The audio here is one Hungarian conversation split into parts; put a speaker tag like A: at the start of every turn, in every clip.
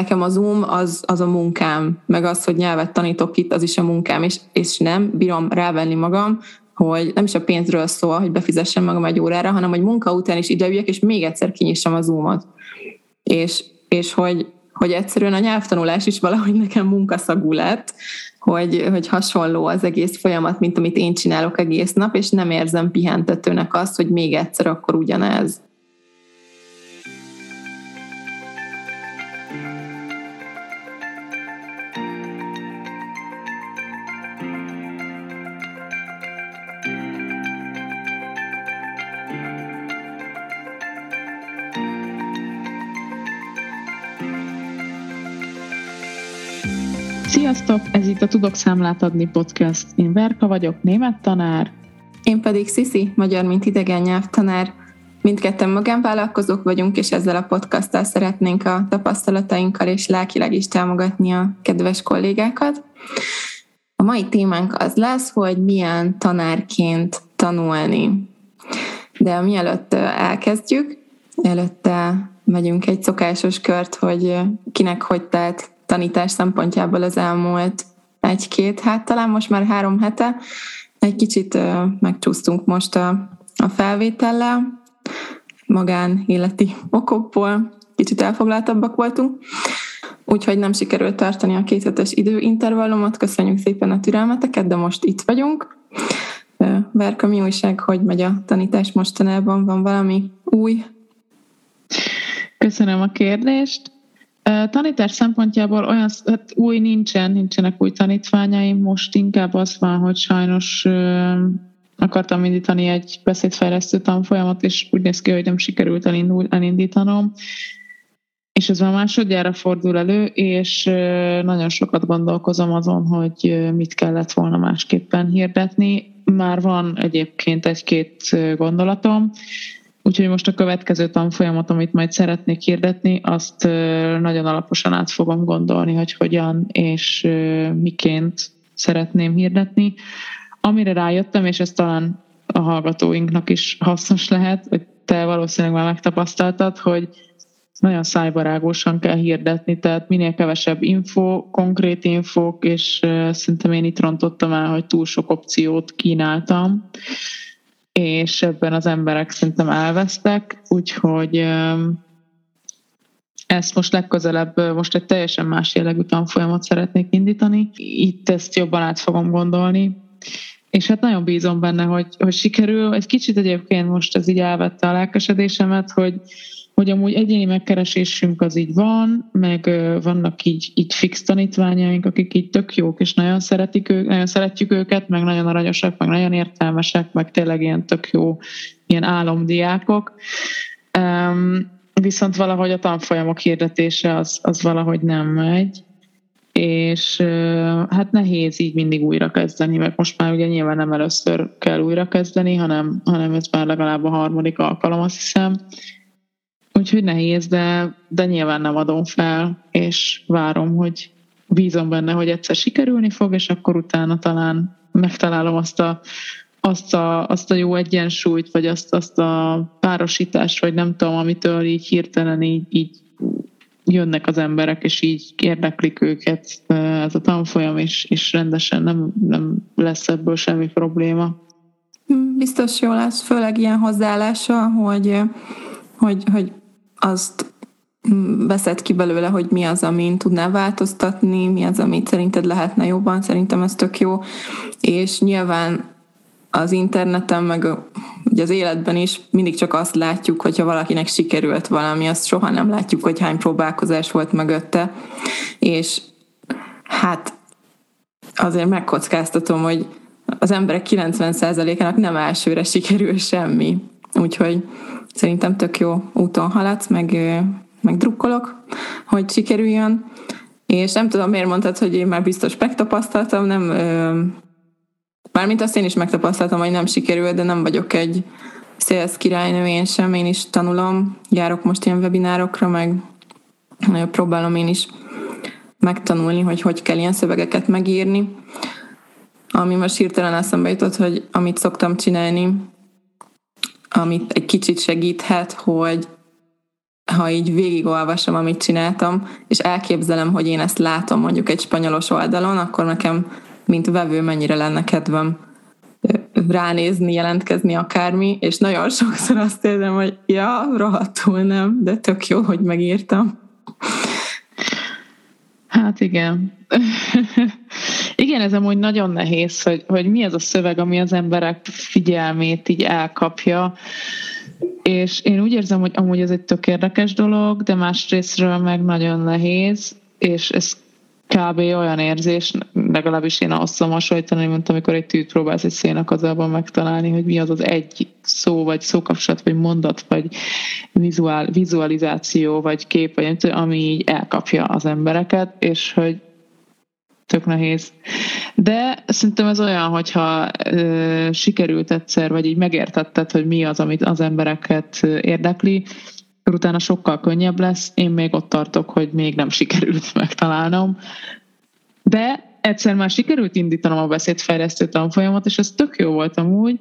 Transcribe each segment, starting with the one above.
A: nekem a Zoom az, az a munkám, meg az, hogy nyelvet tanítok itt, az is a munkám, és, és nem bírom rávenni magam, hogy nem is a pénzről szól, hogy befizessem magam egy órára, hanem hogy munka után is ideüljek, és még egyszer kinyissam a Zoomot. És, és hogy, hogy egyszerűen a nyelvtanulás is valahogy nekem munkaszagú lett, hogy, hogy hasonló az egész folyamat, mint amit én csinálok egész nap, és nem érzem pihentetőnek azt, hogy még egyszer akkor ugyanez.
B: Sziasztok! Ez itt a Tudok Számlát adni podcast. Én Verka vagyok, német tanár.
A: Én pedig Sziszi, magyar, mint idegen nyelvtanár. Mindketten magánvállalkozók vagyunk, és ezzel a podcasttal szeretnénk a tapasztalatainkkal és lelkileg is támogatni a kedves kollégákat. A mai témánk az lesz, hogy milyen tanárként tanulni. De mielőtt elkezdjük, előtte megyünk egy szokásos kört, hogy kinek hogy telt tanítás szempontjából az elmúlt egy-két, hát talán most már három hete. Egy kicsit megcsúsztunk most a, a felvétellel, magán életi okokból, kicsit elfoglaltabbak voltunk, úgyhogy nem sikerült tartani a kéthetes időintervallumot. Köszönjük szépen a türelmeteket, de most itt vagyunk. Verka, mi újság, hogy megy a tanítás mostanában? Van valami új?
B: Köszönöm a kérdést. Tanítás szempontjából olyan hát új nincsen, nincsenek új tanítványaim, most inkább az van, hogy sajnos akartam indítani egy beszédfejlesztő tanfolyamot, és úgy néz ki, hogy nem sikerült elindítanom. És ez már másodjára fordul elő, és nagyon sokat gondolkozom azon, hogy mit kellett volna másképpen hirdetni. Már van egyébként egy-két gondolatom, Úgyhogy most a következő tanfolyamot, amit majd szeretnék hirdetni, azt nagyon alaposan át fogom gondolni, hogy hogyan és miként szeretném hirdetni. Amire rájöttem, és ez talán a hallgatóinknak is hasznos lehet, hogy te valószínűleg már megtapasztaltad, hogy nagyon szájbarágosan kell hirdetni, tehát minél kevesebb info, konkrét infók, és szerintem én itt rontottam el, hogy túl sok opciót kínáltam és ebben az emberek szerintem elvesztek, úgyhogy ezt most legközelebb, most egy teljesen más jellegű tanfolyamot szeretnék indítani. Itt ezt jobban át fogom gondolni, és hát nagyon bízom benne, hogy, hogy sikerül. Egy kicsit egyébként most ez így elvette a lelkesedésemet, hogy, hogy amúgy egyéni megkeresésünk az így van, meg vannak így, így fix tanítványaink, akik így tök jók, és nagyon, szeretik ő, nagyon szeretjük őket, meg nagyon aranyosak, meg nagyon értelmesek, meg tényleg ilyen tök jó ilyen álomdiákok. Um, viszont valahogy a tanfolyamok hirdetése az, az valahogy nem megy, és hát nehéz így mindig újra kezdeni, mert most már ugye nyilván nem először kell újra kezdeni, hanem, hanem ez már legalább a harmadik alkalom, azt hiszem, Úgyhogy nehéz, de, de nyilván nem adom fel, és várom, hogy bízom benne, hogy egyszer sikerülni fog, és akkor utána talán megtalálom azt a, azt a, azt a jó egyensúlyt, vagy azt, azt a párosítást, vagy nem tudom, amitől így hirtelen így, így jönnek az emberek, és így érdeklik őket ez a tanfolyam, és, és rendesen nem, nem lesz ebből semmi probléma.
A: Biztos jó lesz, főleg ilyen hozzáállása, hogy, hogy, hogy azt veszed ki belőle, hogy mi az, amin tudnál változtatni, mi az, amit szerinted lehetne jobban, szerintem ez tök jó, és nyilván az interneten, meg ugye az életben is mindig csak azt látjuk, hogyha valakinek sikerült valami, azt soha nem látjuk, hogy hány próbálkozás volt mögötte, és hát azért megkockáztatom, hogy az emberek 90%-ának nem elsőre sikerül semmi. Úgyhogy szerintem tök jó úton haladsz, meg, meg drukkolok, hogy sikerüljön. És nem tudom, miért mondtad, hogy én már biztos megtapasztaltam, nem, mármint azt én is megtapasztaltam, hogy nem sikerül, de nem vagyok egy sales királynő én sem, én is tanulom, járok most ilyen webinárokra, meg próbálom én is megtanulni, hogy hogy kell ilyen szövegeket megírni. Ami most hirtelen eszembe jutott, hogy amit szoktam csinálni, amit egy kicsit segíthet, hogy ha így végigolvasom, amit csináltam, és elképzelem, hogy én ezt látom mondjuk egy spanyolos oldalon, akkor nekem, mint vevő, mennyire lenne kedvem ránézni, jelentkezni akármi, és nagyon sokszor azt érzem, hogy ja, rohadtul nem, de tök jó, hogy megírtam.
B: Hát igen. Igen, ez amúgy nagyon nehéz, hogy, hogy mi az a szöveg, ami az emberek figyelmét így elkapja, és én úgy érzem, hogy amúgy ez egy tök érdekes dolog, de másrésztről meg nagyon nehéz, és ez kb. olyan érzés, legalábbis én azt tudom hasonlítani, mint amikor egy tűt próbálsz egy szénakazában megtalálni, hogy mi az az egy szó, vagy szókapcsolat, vagy mondat, vagy vizuál, vizualizáció, vagy kép, vagy ami így elkapja az embereket, és hogy tök nehéz. De szerintem ez olyan, hogyha ö, sikerült egyszer, vagy így megértetted, hogy mi az, amit az embereket érdekli, akkor utána sokkal könnyebb lesz. Én még ott tartok, hogy még nem sikerült megtalálnom. De egyszer már sikerült indítanom a beszédfejlesztő tanfolyamat, és ez tök jó volt amúgy,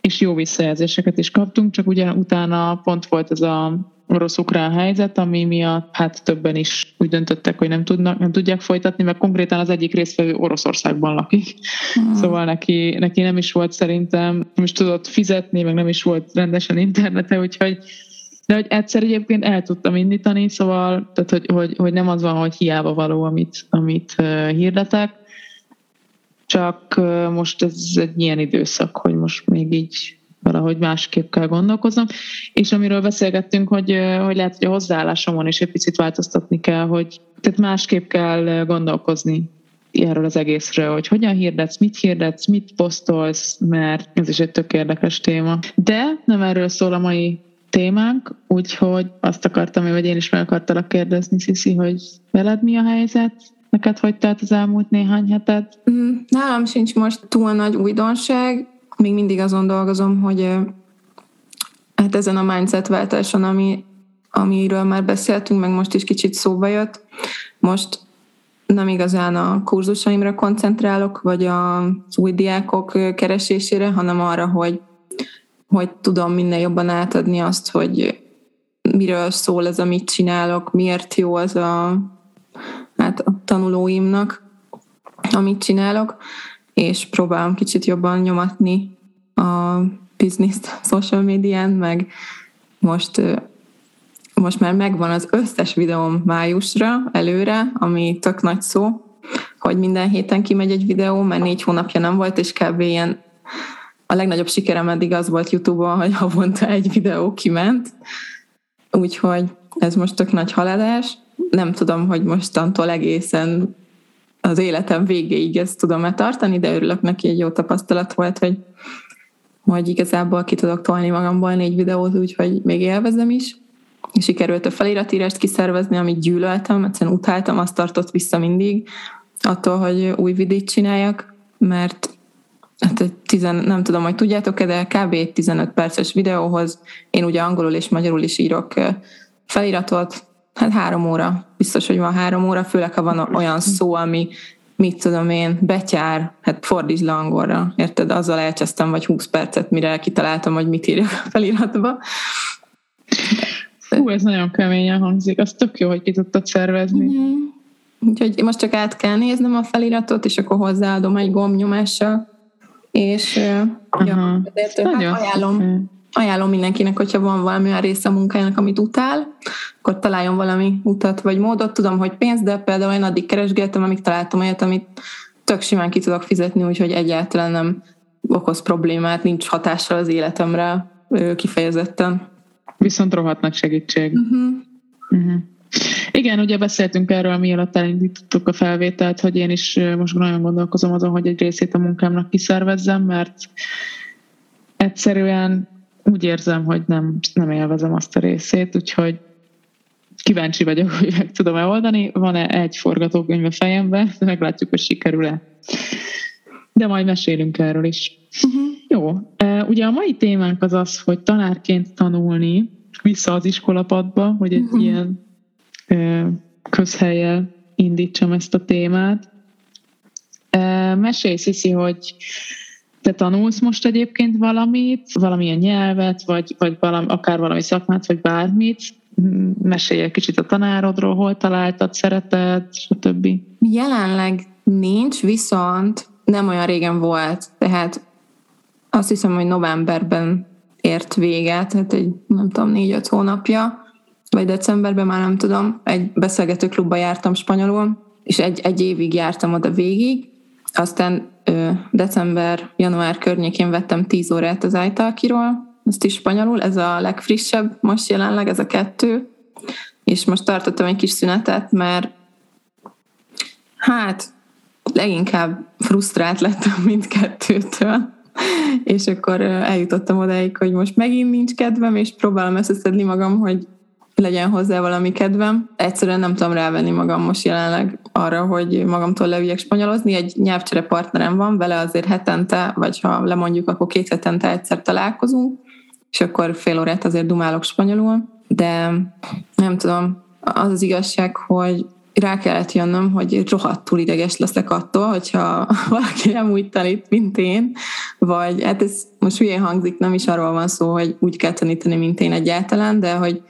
B: és jó visszajelzéseket is kaptunk, csak ugye utána pont volt ez a orosz-ukrán helyzet, ami miatt hát többen is úgy döntöttek, hogy nem, tudnak, nem tudják folytatni, mert konkrétan az egyik résztvevő Oroszországban lakik. Mm. Szóval neki, neki nem is volt szerintem, nem is tudott fizetni, meg nem is volt rendesen internete, úgyhogy de hogy egyszer egyébként el tudtam indítani, szóval tehát, hogy, hogy, hogy nem az van, hogy hiába való, amit, amit hirdetek, csak most ez egy ilyen időszak, hogy most még így valahogy másképp kell gondolkoznom. És amiről beszélgettünk, hogy, hogy lehet, hogy a hozzáállásomon is egy picit változtatni kell, hogy tehát másképp kell gondolkozni erről az egészről, hogy hogyan hirdetsz, mit hirdetsz, mit posztolsz, mert ez is egy tök érdekes téma. De nem erről szól a mai témánk, úgyhogy azt akartam, hogy én is meg akartalak kérdezni, Sziszi, hogy veled mi a helyzet? Neked hogy telt az elmúlt néhány heted?
A: Mm, nálam sincs most túl nagy újdonság, még mindig azon dolgozom, hogy hát ezen a mindset váltáson, ami, amiről már beszéltünk, meg most is kicsit szóba jött, most nem igazán a kurzusaimra koncentrálok, vagy az új diákok keresésére, hanem arra, hogy, hogy tudom minél jobban átadni azt, hogy miről szól ez, amit csinálok, miért jó az a, hát a tanulóimnak, amit csinálok, és próbálom kicsit jobban nyomatni a bizniszt social médián, meg most, most már megvan az összes videóm májusra előre, ami tök nagy szó, hogy minden héten kimegy egy videó, mert négy hónapja nem volt, és kb. ilyen a legnagyobb sikerem eddig az volt YouTube-on, hogy havonta egy videó kiment, úgyhogy ez most tök nagy haladás. Nem tudom, hogy mostantól egészen az életem végéig ezt tudom-e tartani, de örülök neki, egy jó tapasztalat volt, hogy, hogy igazából ki tudok tolni magamból négy videót, úgyhogy még élvezem is. És sikerült a feliratírást kiszervezni, amit gyűlöltem, egyszerűen utáltam, azt tartott vissza mindig, attól, hogy új vidét csináljak, mert hát egy tizen, nem tudom, hogy tudjátok-e, de kb. 15 perces videóhoz én ugye angolul és magyarul is írok feliratot, Hát három óra. Biztos, hogy van három óra, főleg ha van olyan szó, ami mit tudom én, betyár, hát fordítsd le angolra, érted? Azzal elcsesztem vagy 20 percet, mire kitaláltam, hogy mit írjak a feliratba.
B: Hú, ez nagyon keményen hangzik, az tök jó, hogy ki tudtad szervezni. Mm.
A: Úgyhogy most csak át kell néznem a feliratot, és akkor hozzáadom egy gombnyomással, és uh, ja, ezért hát ajánlom, ajánlom mindenkinek, hogyha van valami olyan része a munkájának, amit utál, akkor találjon valami utat vagy módot. Tudom, hogy pénz, de például én addig keresgéltem, amíg találtam olyat, amit tök simán ki tudok fizetni, úgyhogy egyáltalán nem okoz problémát, nincs hatással az életemre kifejezetten.
B: Viszont rohadt nagy segítség. Uh-huh. Uh-huh. Igen, ugye beszéltünk erről, mielőtt elindítottuk a felvételt, hogy én is most nagyon gondolkozom azon, hogy egy részét a munkámnak kiszervezzem, mert egyszerűen úgy érzem, hogy nem, nem élvezem azt a részét, úgyhogy kíváncsi vagyok, hogy meg tudom-e oldani. Van-e egy forgatókönyv a fejemben, de meglátjuk, hogy sikerül-e. De majd mesélünk erről is. Uh-huh. Jó. Ugye a mai témánk az az, hogy tanárként tanulni vissza az iskolapadba, hogy egy uh-huh. ilyen közhelyel indítsam ezt a témát. Mesélj, Sziszi, hogy te tanulsz most egyébként valamit, valamilyen nyelvet, vagy, vagy valami, akár valami szakmát, vagy bármit, mesélj egy kicsit a tanárodról, hol találtad, szereted, stb.
A: Jelenleg nincs, viszont nem olyan régen volt, tehát azt hiszem, hogy novemberben ért véget, tehát egy nem tudom, négy-öt hónapja, vagy decemberben már nem tudom, egy beszélgető klubba jártam spanyolul, és egy, egy évig jártam oda végig, aztán ö, december, január környékén vettem 10 órát az Italkiról, ezt is spanyolul, ez a legfrissebb most jelenleg, ez a kettő, és most tartottam egy kis szünetet, mert hát leginkább frusztrált lettem mindkettőtől, és akkor eljutottam odáig, hogy most megint nincs kedvem, és próbálom összeszedni magam, hogy legyen hozzá valami kedvem. Egyszerűen nem tudom rávenni magam most jelenleg arra, hogy magamtól leüljek spanyolozni. Egy nyelvcsere partnerem van, vele azért hetente, vagy ha lemondjuk, akkor két hetente egyszer találkozunk, és akkor fél órát azért dumálok spanyolul, de nem tudom, az az igazság, hogy rá kellett jönnöm, hogy rohadtul ideges leszek attól, hogyha valaki nem úgy tanít, mint én, vagy hát ez most hülyén hangzik, nem is arról van szó, hogy úgy kell tanítani, mint én egyáltalán, de hogy,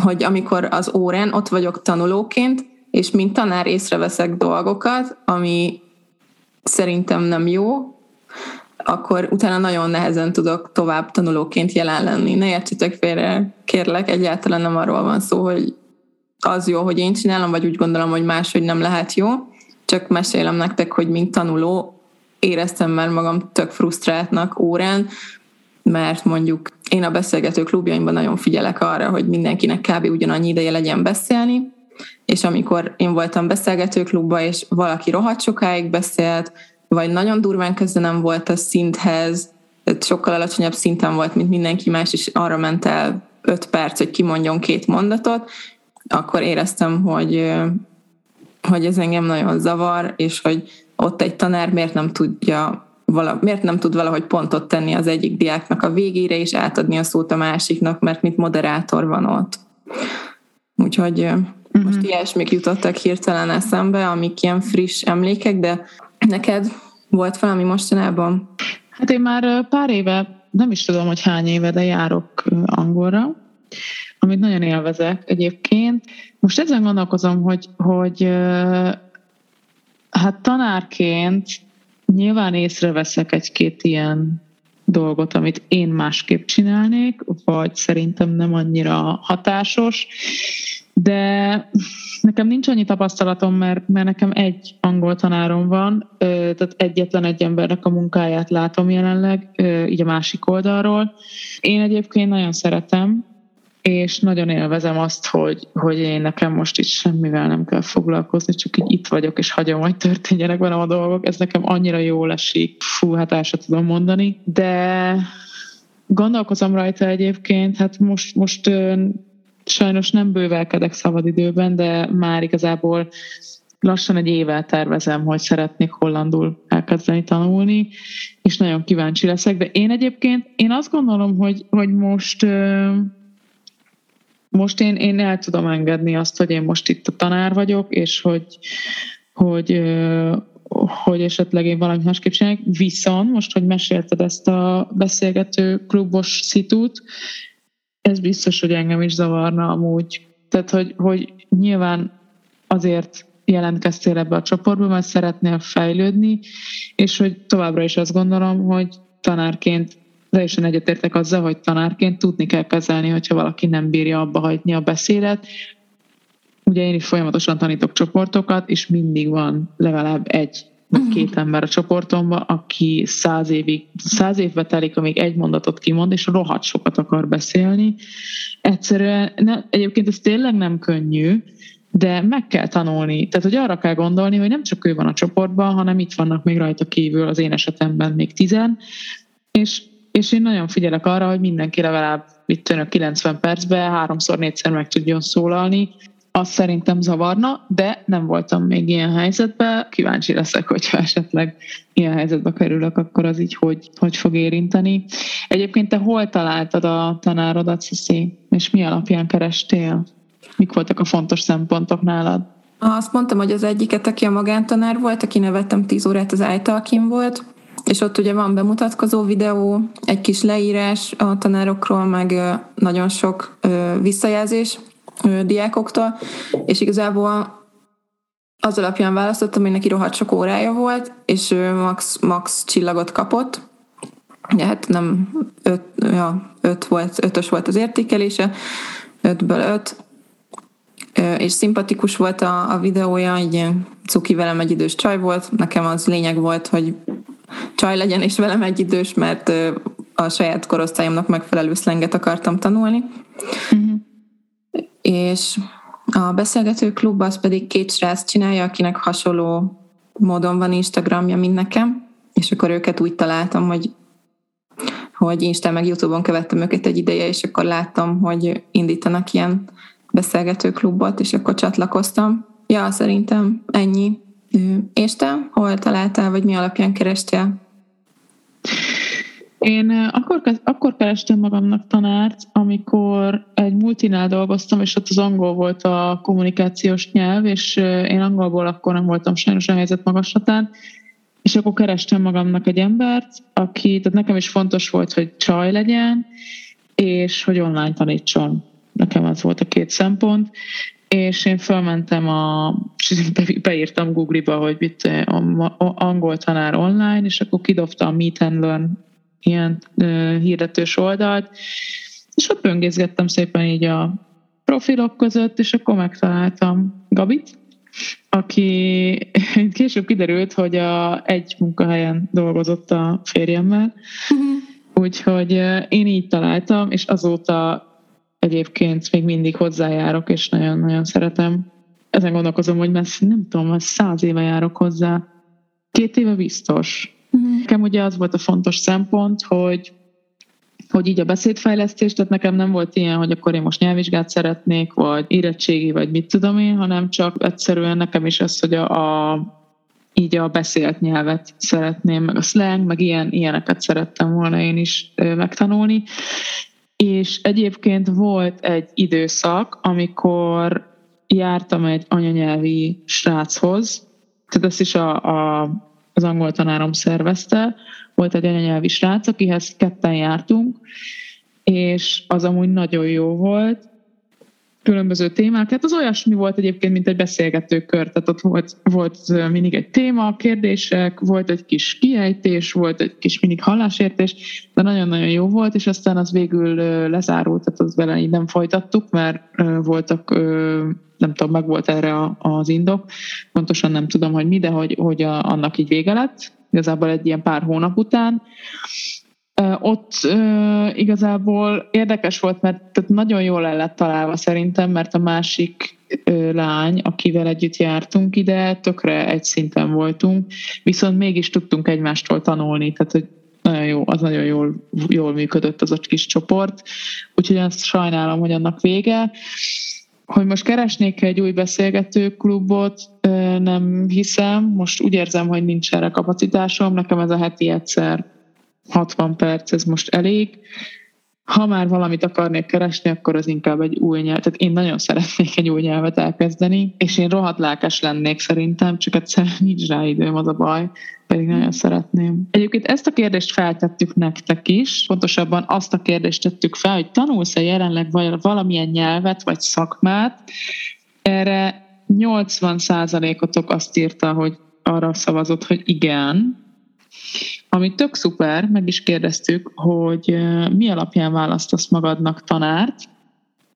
A: hogy amikor az órán ott vagyok tanulóként, és mint tanár észreveszek dolgokat, ami szerintem nem jó, akkor utána nagyon nehezen tudok tovább tanulóként jelen lenni. Ne értsetek félre, kérlek, egyáltalán nem arról van szó, hogy az jó, hogy én csinálom, vagy úgy gondolom, hogy máshogy nem lehet jó. Csak mesélem nektek, hogy mint tanuló éreztem már magam tök frusztráltnak órán, mert mondjuk én a beszélgető klubjaimban nagyon figyelek arra, hogy mindenkinek kb. ugyanannyi ideje legyen beszélni, és amikor én voltam beszélgető klubba, és valaki rohadt sokáig beszélt, vagy nagyon durván közben nem volt a szinthez, tehát sokkal alacsonyabb szinten volt, mint mindenki más, és arra ment el öt perc, hogy kimondjon két mondatot, akkor éreztem, hogy, hogy ez engem nagyon zavar, és hogy ott egy tanár miért nem tudja vala, miért nem tud valahogy pontot tenni az egyik diáknak a végére, és átadni a szót a másiknak, mert mint moderátor van ott. Úgyhogy uh-huh. most ilyesmik jutottak hirtelen eszembe, amik ilyen friss emlékek, de neked volt valami mostanában?
B: Hát én már pár éve, nem is tudom, hogy hány éve, de járok angolra, amit nagyon élvezek egyébként. Most ezen gondolkozom, hogy, hogy hát tanárként nyilván észreveszek egy-két ilyen dolgot, amit én másképp csinálnék, vagy szerintem nem annyira hatásos, de nekem nincs annyi tapasztalatom, mert, mert nekem egy angol tanárom van, tehát egyetlen egy embernek a munkáját látom jelenleg, így a másik oldalról. Én egyébként nagyon szeretem, és nagyon élvezem azt, hogy, hogy én nekem most itt semmivel nem kell foglalkozni, csak így itt vagyok, és hagyom, hogy történjenek velem a dolgok. Ez nekem annyira jól esik, fú, hát el sem tudom mondani, de gondolkozom rajta egyébként, hát most, most sajnos nem bővelkedek szabadidőben, de már igazából lassan egy évvel tervezem, hogy szeretnék hollandul elkezdeni tanulni, és nagyon kíváncsi leszek, de én egyébként, én azt gondolom, hogy, hogy most most én, én el tudom engedni azt, hogy én most itt a tanár vagyok, és hogy, hogy, hogy esetleg én valami másképp csinálják. Viszont most, hogy mesélted ezt a beszélgető klubos szitút, ez biztos, hogy engem is zavarna amúgy. Tehát, hogy, hogy nyilván azért jelentkeztél ebbe a csoportba, mert szeretnél fejlődni, és hogy továbbra is azt gondolom, hogy tanárként teljesen egyetértek azzal, hogy tanárként tudni kell kezelni, hogyha valaki nem bírja abba hagyni a beszédet. Ugye én is folyamatosan tanítok csoportokat, és mindig van legalább egy vagy két ember a csoportomban, aki száz évig, száz évbe telik, amíg egy mondatot kimond, és rohadt sokat akar beszélni. Egyszerűen, ne, egyébként ez tényleg nem könnyű, de meg kell tanulni. Tehát, hogy arra kell gondolni, hogy nem csak ő van a csoportban, hanem itt vannak még rajta kívül, az én esetemben még tizen, és és én nagyon figyelek arra, hogy mindenki legalább mit tűnök 90 percben háromszor, négyszer meg tudjon szólalni. Azt szerintem zavarna, de nem voltam még ilyen helyzetben. Kíváncsi leszek, hogyha esetleg ilyen helyzetbe kerülök, akkor az így hogy, hogy fog érinteni. Egyébként te hol találtad a tanárodat, Sziszi? És mi alapján kerestél? Mik voltak a fontos szempontok nálad?
A: Azt mondtam, hogy az egyiket, aki a magántanár volt, aki nevettem 10 órát, az Ájtalkin volt, és ott ugye van bemutatkozó videó, egy kis leírás a tanárokról, meg nagyon sok visszajelzés diákoktól, és igazából az alapján választottam, hogy neki rohadt sok órája volt, és max, max csillagot kapott. Ja, hát nem öt, ja, öt volt, ötös volt az értékelése, ötből öt, és szimpatikus volt a, a videója, egy ilyen cuki velem egy idős csaj volt, nekem az lényeg volt, hogy csaj legyen és velem egy idős, mert a saját korosztályomnak megfelelő szlenget akartam tanulni. Uh-huh. És a beszélgető klub az pedig két srác csinálja, akinek hasonló módon van Instagramja, mint nekem, és akkor őket úgy találtam, hogy hogy Instán meg Youtube-on követtem őket egy ideje, és akkor láttam, hogy indítanak ilyen beszélgető klubot, és akkor csatlakoztam. Ja, szerintem ennyi. És te hol találtál, vagy mi alapján kerestél?
B: Én akkor, akkor kerestem magamnak tanárt, amikor egy multinál dolgoztam, és ott az angol volt a kommunikációs nyelv, és én angolból akkor nem voltam sajnos a helyzet magaslatán, és akkor kerestem magamnak egy embert, aki, tehát nekem is fontos volt, hogy csaj legyen, és hogy online tanítson. Nekem az volt a két szempont, és én fölmentem a, beírtam Google-ba, hogy mit, a, angol tanár online, és akkor kidobtam a Meet and Learn ilyen uh, hirdetős oldalt, és ott böngészgettem szépen így a profilok között, és akkor megtaláltam Gabit, aki később kiderült, hogy a, egy munkahelyen dolgozott a férjemmel, uh-huh. úgyhogy én így találtam, és azóta egyébként még mindig hozzájárok, és nagyon-nagyon szeretem. Ezen gondolkozom, hogy mert nem tudom, mert száz éve járok hozzá. Két éve biztos. Uh-huh. Nekem ugye az volt a fontos szempont, hogy hogy így a beszédfejlesztés, tehát nekem nem volt ilyen, hogy akkor én most nyelvvizsgát szeretnék, vagy érettségi, vagy mit tudom én, hanem csak egyszerűen nekem is az, hogy a, a így a beszélt nyelvet szeretném, meg a slang, meg ilyen, ilyeneket szerettem volna én is megtanulni. És egyébként volt egy időszak, amikor jártam egy anyanyelvi sráchoz, tehát ezt is a, a, az angol tanárom szervezte, volt egy anyanyelvi srác, akihez ketten jártunk, és az amúgy nagyon jó volt, különböző témák. Hát az olyasmi volt egyébként, mint egy beszélgetőkör, tehát ott volt, volt mindig egy téma, kérdések, volt egy kis kiejtés, volt egy kis mindig hallásértés, de nagyon-nagyon jó volt, és aztán az végül lezárult, tehát az vele így nem folytattuk, mert voltak, nem tudom, meg volt erre az indok, pontosan nem tudom, hogy mi, de hogy, hogy a, annak így vége lett, igazából egy ilyen pár hónap után. Ott igazából érdekes volt, mert tehát nagyon jól el lett találva szerintem, mert a másik lány, akivel együtt jártunk ide, tökre egy szinten voltunk, viszont mégis tudtunk egymástól tanulni, tehát hogy nagyon jó, az nagyon jól, jól működött az a kis csoport, úgyhogy azt sajnálom, hogy annak vége. Hogy most keresnék egy új beszélgető klubot, nem hiszem. Most úgy érzem, hogy nincs erre kapacitásom. Nekem ez a heti egyszer 60 perc, ez most elég. Ha már valamit akarnék keresni, akkor az inkább egy új nyelv. Tehát én nagyon szeretnék egy új nyelvet elkezdeni, és én rohadt lelkes lennék szerintem, csak egyszer nincs rá időm, az a baj pedig nagyon szeretném. Egyébként ezt a kérdést feltettük nektek is, pontosabban azt a kérdést tettük fel, hogy tanulsz-e jelenleg valamilyen nyelvet vagy szakmát. Erre 80%-otok azt írta, hogy arra szavazott, hogy igen. Ami tök szuper, meg is kérdeztük, hogy mi alapján választasz magadnak tanárt.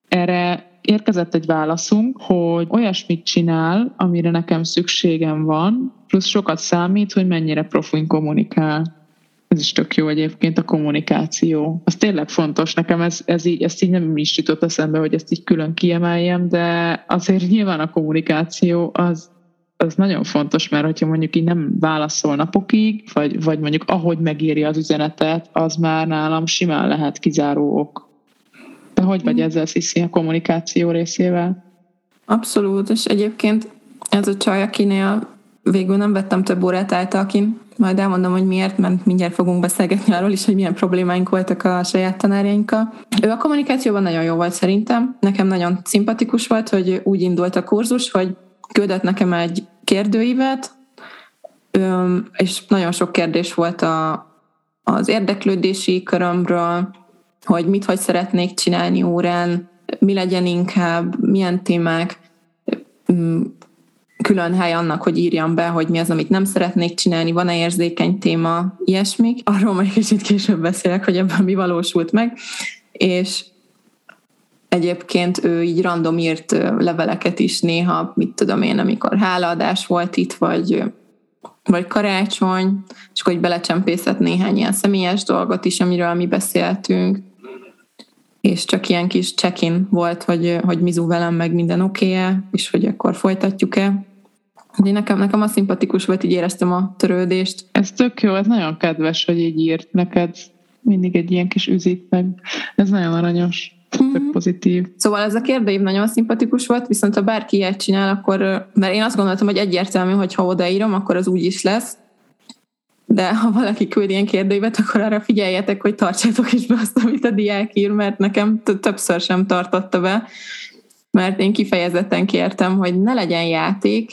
B: Erre érkezett egy válaszunk, hogy olyasmit csinál, amire nekem szükségem van, plusz sokat számít, hogy mennyire profin kommunikál. Ez is tök jó egyébként a kommunikáció. Az tényleg fontos. Nekem ez, ez így, ezt így nem is jutott eszembe, hogy ezt így külön kiemeljem, de azért nyilván a kommunikáció az, az nagyon fontos, mert hogyha mondjuk így nem válaszol napokig, vagy, vagy mondjuk ahogy megírja az üzenetet, az már nálam simán lehet kizáró ok. De hogy vagy mm. ezzel, Sziszi, a kommunikáció részével?
A: Abszolút, és egyébként ez a csaj, akinél végül nem vettem több órát általkin, majd elmondom, hogy miért, mert mindjárt fogunk beszélgetni arról is, hogy milyen problémáink voltak a saját tanárjainkkal. Ő a kommunikációban nagyon jó volt szerintem. Nekem nagyon szimpatikus volt, hogy úgy indult a kurzus, hogy küldött nekem egy kérdőívet, és nagyon sok kérdés volt a, az érdeklődési körömről, hogy mit hogy szeretnék csinálni órán, mi legyen inkább, milyen témák, külön hely annak, hogy írjam be, hogy mi az, amit nem szeretnék csinálni, van-e érzékeny téma, ilyesmik. Arról majd kicsit később beszélek, hogy ebben mi valósult meg. És egyébként ő így random írt leveleket is néha, mit tudom én, amikor hálaadás volt itt, vagy, vagy karácsony, és akkor hogy belecsempészett néhány ilyen személyes dolgot is, amiről mi beszéltünk és csak ilyen kis check-in volt, hogy, hogy Mizu velem meg minden oké-e, és hogy akkor folytatjuk-e. De nekem, nekem a szimpatikus volt, így éreztem a törődést.
B: Ez tök jó, ez nagyon kedves, hogy így írt neked mindig egy ilyen kis üzít meg. Ez nagyon aranyos. Tök mm-hmm. pozitív.
A: Szóval ez a kérdőív nagyon szimpatikus volt, viszont ha bárki ilyet csinál, akkor, mert én azt gondoltam, hogy egyértelmű, hogy ha odaírom, akkor az úgy is lesz, de ha valaki küld ilyen kérdőívet, akkor arra figyeljetek, hogy tartsátok is be azt, amit a diák ír, mert nekem többször sem tartotta be, mert én kifejezetten kértem, hogy ne legyen játék.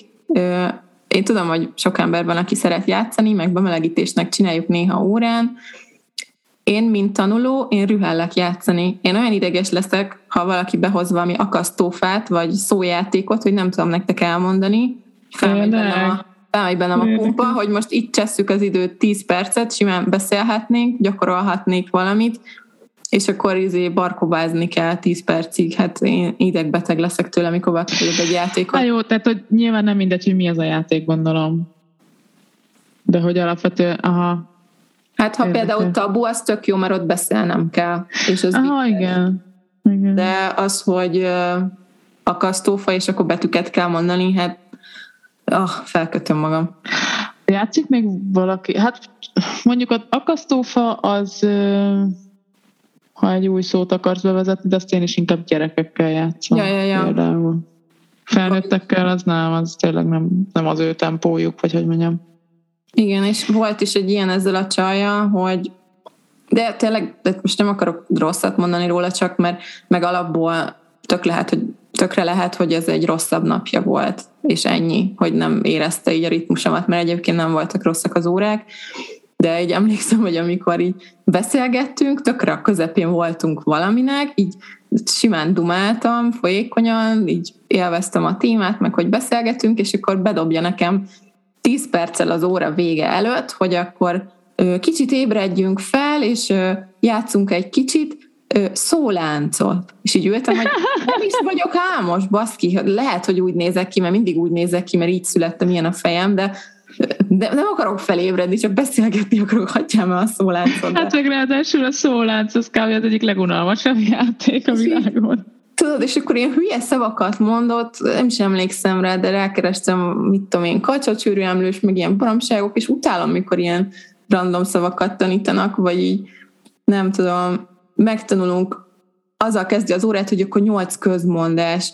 A: Én tudom, hogy sok emberben, aki szeret játszani, meg bemelegítésnek csináljuk néha órán, én, mint tanuló, én rühellek játszani. Én olyan ideges leszek, ha valaki behoz valami akasztófát, vagy szójátékot, hogy nem tudom nektek elmondani. Felmegy a bennem a pumpa, hogy most itt csesszük az időt 10 percet, simán beszélhetnénk, gyakorolhatnék valamit, és akkor izé barkobázni kell 10 percig, hát én idegbeteg leszek tőle, amikor bekapcsolod egy játékot.
B: Hát jó, tehát hogy nyilván nem mindegy, hogy mi az a játék, gondolom. De hogy alapvetően, aha.
A: Hát ha Érdekel. például tabu, az tök jó, mert ott beszélnem kell. És az
B: aha, igen. igen.
A: De az, hogy akasztófa, és akkor betűket kell mondani, hát ah, felkötöm magam.
B: Játszik még valaki? Hát mondjuk az akasztófa az, ha egy új szót akarsz bevezetni, de azt én is inkább gyerekekkel játszom.
A: Ja, ja, ja. Például.
B: Felnőttekkel az nem, az tényleg nem, nem az ő tempójuk, vagy hogy mondjam.
A: Igen, és volt is egy ilyen ezzel a csaja, hogy de tényleg, de most nem akarok rosszat mondani róla, csak mert meg alapból tök lehet, hogy tökre lehet, hogy ez egy rosszabb napja volt, és ennyi, hogy nem érezte így a ritmusomat, mert egyébként nem voltak rosszak az órák, de egy emlékszem, hogy amikor így beszélgettünk, tökre a közepén voltunk valaminek, így simán dumáltam, folyékonyan, így élveztem a témát, meg hogy beszélgetünk, és akkor bedobja nekem 10 perccel az óra vége előtt, hogy akkor kicsit ébredjünk fel, és játszunk egy kicsit, szóláncot. És így ültem, hogy nem is vagyok álmos, baszki. Lehet, hogy úgy nézek ki, mert mindig úgy nézek ki, mert így születtem, ilyen a fejem, de de nem akarok felébredni, csak beszélgetni akarok, hagyjam el a szóláncot.
B: Hát meg ráadásul a szólánc, az kb. az egyik legunalmasabb játék a világon.
A: Tudod, és akkor ilyen hülye szavakat mondott, nem is emlékszem rá, de rákerestem, mit tudom én, kacsacsűrű emlős, meg ilyen baromságok, és utálom, mikor ilyen random szavakat tanítanak, vagy így nem tudom, megtanulunk, azzal kezdi az órát, hogy akkor nyolc közmondás.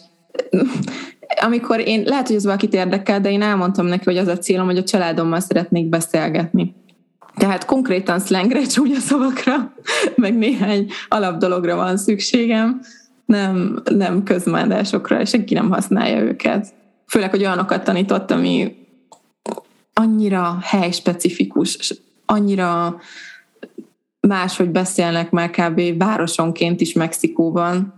A: Amikor én, lehet, hogy ez valakit érdekel, de én elmondtam neki, hogy az a célom, hogy a családommal szeretnék beszélgetni. Tehát konkrétan szlengre, csúnya szavakra, meg néhány alapdologra van szükségem, nem, nem közmondásokra, és senki nem használja őket. Főleg, hogy olyanokat tanított, ami annyira helyspecifikus, annyira máshogy beszélnek már kb. városonként is Mexikóban,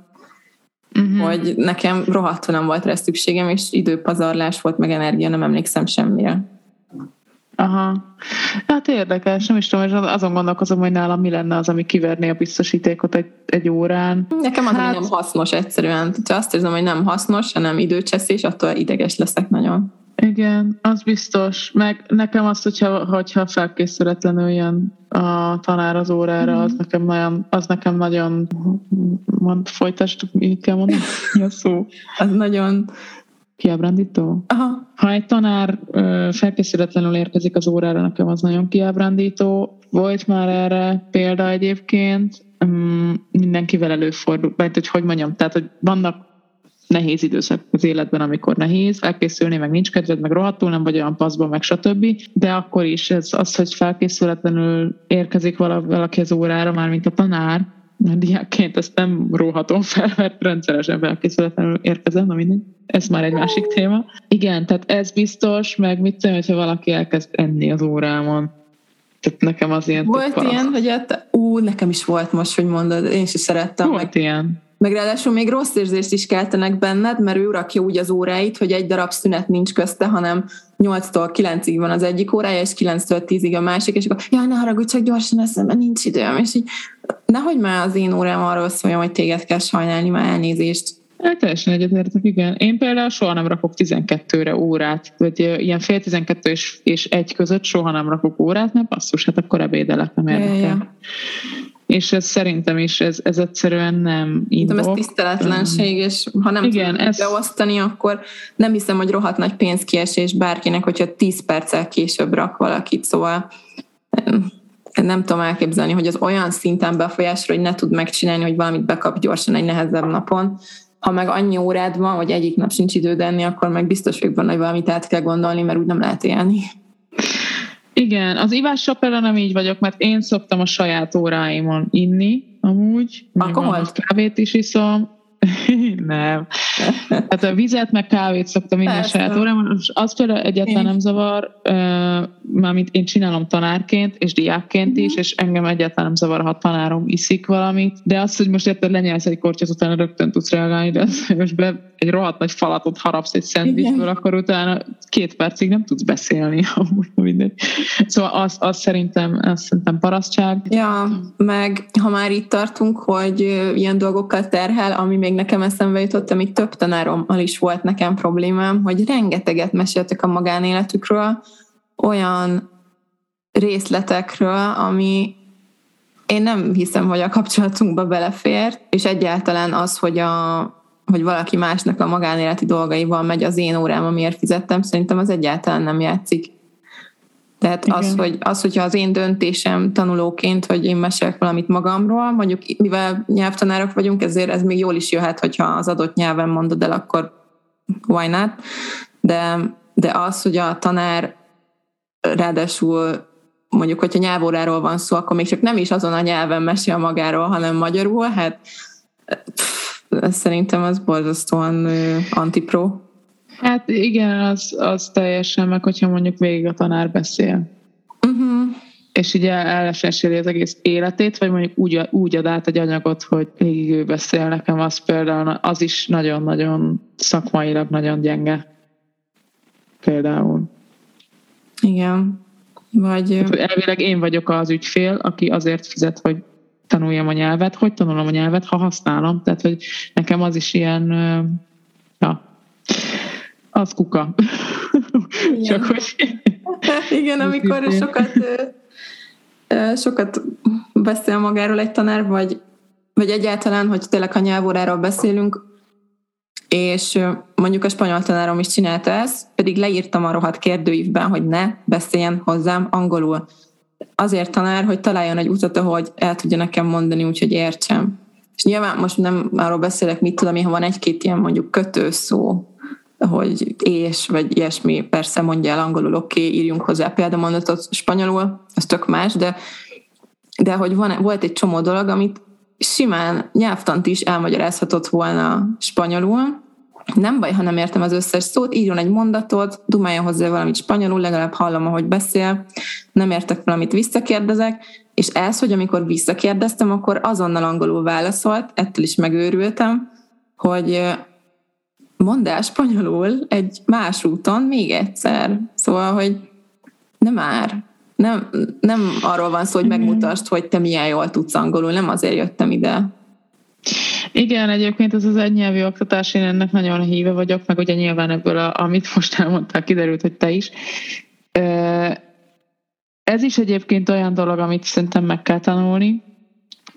A: uh-huh. hogy nekem rohadtul nem volt rá szükségem, és időpazarlás volt, meg energia, nem emlékszem semmire.
B: Aha. Hát érdekes, nem is tudom, és azon gondolkozom, hogy nálam mi lenne az, ami kiverné a biztosítékot egy, egy órán.
A: Nekem az, hát... nem hasznos egyszerűen. Ha azt érzem, hogy nem hasznos, hanem időcseszés, attól ideges leszek nagyon.
B: Igen, az biztos. Meg nekem az, hogyha, hogyha felkészületlenül jön a tanár az órára, az mhm. nekem nagyon, az nekem nagyon mond, folytasd, mit kell mondani? Mi a szó?
A: Az nagyon
B: kiábrándító?
A: Aha.
B: Ha egy tanár felkészületlenül érkezik az órára, nekem az nagyon kiábrándító. Volt már erre példa egyébként, mm, mindenkivel előfordul, mert hogy hogy mondjam, tehát hogy vannak nehéz időszak az életben, amikor nehéz felkészülni, meg nincs kedved, meg rohadtul nem vagy olyan paszban, meg stb. De akkor is ez az, hogy felkészületlenül érkezik valaki az órára, már mint a tanár, diákként ezt nem róhatom fel, mert rendszeresen felkészületlenül érkezem, na mindegy. Ez már egy másik téma. Igen, tehát ez biztos, meg mit tudom, hogyha valaki elkezd enni az órámon. Tehát nekem az ilyen
A: Volt ilyen, hogy ú, nekem is volt most, hogy mondod, én is szerettem.
B: Volt meg. ilyen.
A: Meg ráadásul még rossz érzést is keltenek benned, mert ő rakja úgy az óráit, hogy egy darab szünet nincs közte, hanem 8-tól 9-ig van az egyik órája, és 9-től 10-ig a másik, és akkor jaj, ne haragudj, csak gyorsan eszem, mert nincs időm, és így nehogy már az én órám arról szóljon, hogy téged kell sajnálni, már elnézést.
B: Hát teljesen egyetértek, igen. Én például soha nem rakok 12-re órát, vagy ilyen fél 12 és, és egy között soha nem rakok órát, mert basszus, hát akkor ebédelek, nem érdekel. Ja, ja. És ez szerintem is, ez, ez egyszerűen nem indok.
A: De ez tiszteletlenség, és ha nem Igen, tudod ez... beosztani, akkor nem hiszem, hogy rohadt nagy pénzkiesés bárkinek, hogyha 10 perccel később rak valakit, szóval nem tudom elképzelni, hogy az olyan szinten befolyásra, hogy ne tud megcsinálni, hogy valamit bekap gyorsan egy nehezebb napon. Ha meg annyi órád van, hogy egyik nap sincs időd enni, akkor meg biztos vagyok benne, hogy valamit át kell gondolni, mert úgy nem lehet élni.
B: Igen, az ivással például nem így vagyok, mert én szoktam a saját óráimon inni, amúgy.
A: Alkoholt?
B: Kávét is iszom, nem. Hát a vizet meg kávét szoktam minden Persze. saját órában, az például egyáltalán nem zavar, mármint én csinálom tanárként és diákként is, és engem egyáltalán nem zavar, ha tanárom iszik valamit, de az, hogy most érted lenyelsz egy kortyot, utána rögtön tudsz reagálni, de az, most be egy rohadt nagy falatot harapsz egy szendvicsből, akkor utána két percig nem tudsz beszélni, amúgy mindegy. Szóval az, az szerintem, az szerintem parasztság.
A: Ja, meg ha már itt tartunk, hogy ilyen dolgokkal terhel, ami még nekem eszembe jutott, amit több tanárommal is volt nekem problémám, hogy rengeteget meséltek a magánéletükről, olyan részletekről, ami én nem hiszem, hogy a kapcsolatunkba belefér, és egyáltalán az, hogy, a, hogy valaki másnak a magánéleti dolgaival megy az én órám, amiért fizettem, szerintem az egyáltalán nem játszik. Tehát az, hogy, az, hogyha az én döntésem tanulóként, hogy én mesélek valamit magamról, mondjuk mivel nyelvtanárok vagyunk, ezért ez még jól is jöhet, hogyha az adott nyelven mondod el, akkor why not? De, de az, hogy a tanár ráadásul mondjuk, hogyha nyelvóráról van szó, akkor még csak nem is azon a nyelven mesél magáról, hanem magyarul, hát pff, szerintem az borzasztóan antipro.
B: Hát igen, az, az teljesen, meg hogyha mondjuk végig a tanár beszél. Uh-huh. És ugye elmeséli az egész életét, vagy mondjuk úgy, úgy ad át egy anyagot, hogy végig ő beszél nekem, az például az is nagyon-nagyon szakmailag nagyon gyenge. Például.
A: Igen. Vagy...
B: Hát, elvileg én vagyok az ügyfél, aki azért fizet, hogy tanuljam a nyelvet. Hogy tanulom a nyelvet, ha használom? Tehát, hogy nekem az is ilyen, ja, az kuka.
A: Igen. Csak hogy... Igen, amikor sokat, sokat beszél magáról egy tanár, vagy, vagy egyáltalán, hogy tényleg a nyelvóráról beszélünk, és mondjuk a spanyol tanárom is csinálta ezt, pedig leírtam a rohadt kérdőívben, hogy ne beszéljen hozzám angolul. Azért tanár, hogy találjon egy utat, hogy el tudja nekem mondani, úgyhogy értsem. És nyilván most nem arról beszélek, mit tudom, ha van egy-két ilyen mondjuk kötőszó, hogy és, vagy ilyesmi, persze mondja el angolul, oké, okay, írjunk hozzá példamondatot spanyolul, az tök más, de, de hogy van, volt egy csomó dolog, amit simán nyelvtant is elmagyarázhatott volna spanyolul, nem baj, ha nem értem az összes szót, írjon egy mondatot, dumáljon hozzá valamit spanyolul, legalább hallom, ahogy beszél, nem értek valamit, visszakérdezek, és ez, hogy amikor visszakérdeztem, akkor azonnal angolul válaszolt, ettől is megőrültem, hogy mondd el spanyolul egy más úton még egyszer. Szóval, hogy nem már. Nem, nem arról van szó, hogy megmutasd, hogy te milyen jól tudsz angolul, nem azért jöttem ide.
B: Igen, egyébként ez az egynyelvű oktatás, én ennek nagyon híve vagyok, meg ugye nyilván ebből, a, amit most elmondtál, kiderült, hogy te is. Ez is egyébként olyan dolog, amit szerintem meg kell tanulni,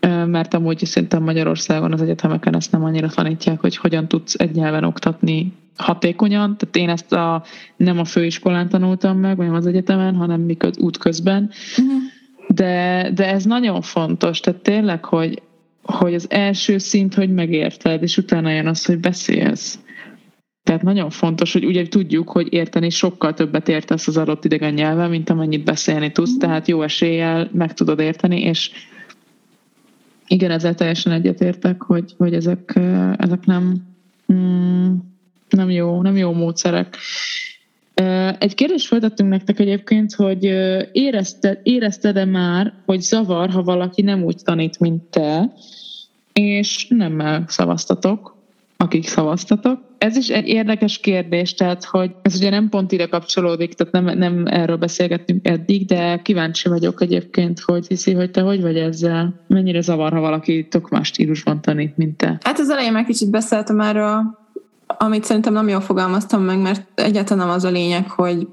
B: mert amúgy szerintem Magyarországon az egyetemeken ezt nem annyira tanítják, hogy hogyan tudsz egy nyelven oktatni hatékonyan. Tehát én ezt a, nem a főiskolán tanultam meg, vagy az egyetemen, hanem mikor útközben. Uh-huh. De, de ez nagyon fontos. Tehát tényleg, hogy, hogy az első szint, hogy megérted, és utána jön az, hogy beszélsz. Tehát nagyon fontos, hogy ugye tudjuk, hogy érteni sokkal többet értesz az adott idegen nyelven, mint amennyit beszélni tudsz, uh-huh. tehát jó eséllyel meg tudod érteni, és Igen, ezzel teljesen egyetértek, hogy, hogy ezek, ezek nem, mm, nem, jó, nem jó módszerek. Egy kérdést feltettünk nektek egyébként, hogy érezted, érezted-e már, hogy zavar, ha valaki nem úgy tanít, mint te, és nem szavaztatok, akik szavaztatok. Ez is egy érdekes kérdés, tehát hogy ez ugye nem pont ide kapcsolódik, tehát nem, nem erről beszélgettünk eddig, de kíváncsi vagyok egyébként, hogy hiszi, hogy te hogy vagy ezzel? Mennyire zavar, ha valaki tök más stílusban tanít, mint te?
A: Hát az elején már kicsit beszéltem erről, amit szerintem nem jól fogalmaztam meg, mert egyáltalán nem az a lényeg, hogy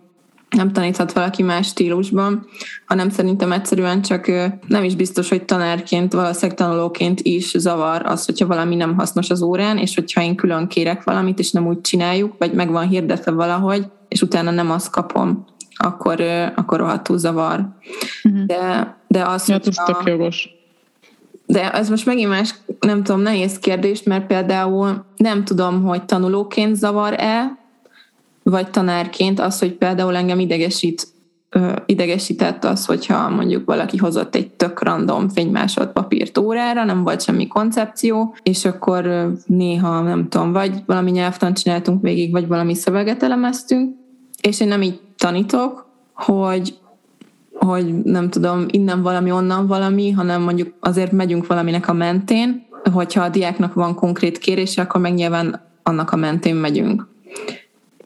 A: nem taníthat valaki más stílusban, hanem szerintem egyszerűen csak nem is biztos, hogy tanárként, valószínűleg tanulóként is zavar az, hogyha valami nem hasznos az órán, és hogyha én külön kérek valamit, és nem úgy csináljuk, vagy meg van hirdetve valahogy, és utána nem azt kapom, akkor, akkor rohadtul zavar. Uh-huh. De, de az,
B: ja, hogyha, jogos.
A: De ez most megint más, nem tudom, nehéz kérdés, mert például nem tudom, hogy tanulóként zavar-e, vagy tanárként az, hogy például engem idegesít, idegesített az, hogyha mondjuk valaki hozott egy tök random fénymásodpapírt órára, nem volt semmi koncepció, és akkor néha, nem tudom, vagy valami nyelvtan csináltunk végig, vagy valami szöveget elemeztünk, és én nem így tanítok, hogy hogy nem tudom, innen valami, onnan valami, hanem mondjuk azért megyünk valaminek a mentén, hogyha a diáknak van konkrét kérése, akkor meg nyilván annak a mentén megyünk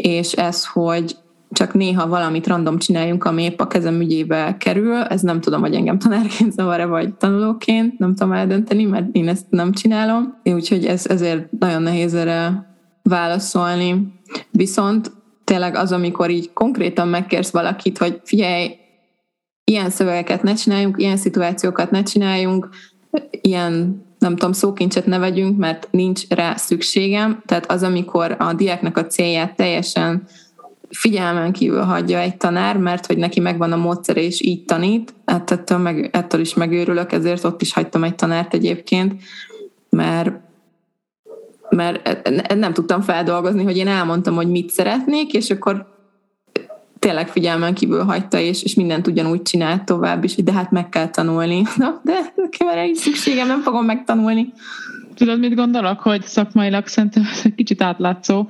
A: és ez, hogy csak néha valamit random csináljunk, ami épp a kezem ügyébe kerül, ez nem tudom, hogy engem tanárként zavar-e, vagy tanulóként, nem tudom eldönteni, mert én ezt nem csinálom, úgyhogy ez, ezért nagyon nehéz erre válaszolni. Viszont tényleg az, amikor így konkrétan megkérsz valakit, hogy figyelj, ilyen szövegeket ne csináljunk, ilyen szituációkat ne csináljunk, ilyen nem tudom, szókincset ne vegyünk, mert nincs rá szükségem. Tehát az, amikor a diáknak a célját teljesen figyelmen kívül hagyja egy tanár, mert hogy neki megvan a módszer és így tanít, hát ettől, meg, ettől is megőrülök, ezért ott is hagytam egy tanárt egyébként, mert mert nem tudtam feldolgozni, hogy én elmondtam, hogy mit szeretnék, és akkor tényleg figyelmen kívül hagyta, és, és mindent ugyanúgy csinált tovább is, de hát meg kell tanulni. Na, de nekem erre is szükségem, nem fogom megtanulni.
B: Tudod, mit gondolok, hogy szakmailag szerintem ez egy kicsit átlátszó,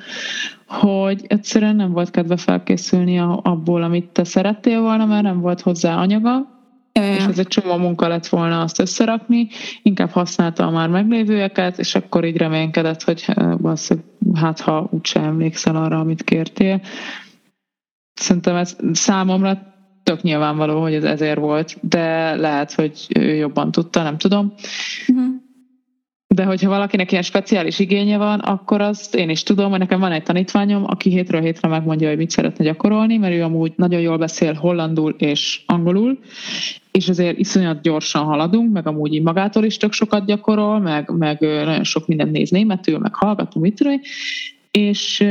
B: hogy egyszerűen nem volt kedve felkészülni abból, amit te szerettél volna, mert nem volt hozzá anyaga, és ez egy csomó munka lett volna azt összerakni, inkább használta a már meglévőeket, és akkor így reménykedett, hogy hát ha úgyse emlékszel arra, amit kértél. Szerintem ez számomra tök nyilvánvaló, hogy ez ezért volt, de lehet, hogy ő jobban tudta, nem tudom. Uh-huh. De hogyha valakinek ilyen speciális igénye van, akkor azt én is tudom, hogy nekem van egy tanítványom, aki hétről hétre megmondja, hogy mit szeretne gyakorolni, mert ő amúgy nagyon jól beszél hollandul és angolul, és azért iszonyat gyorsan haladunk, meg amúgy így magától is tök sokat gyakorol, meg, meg nagyon sok mindent néz németül, meg hallgatunk, mit tudom, és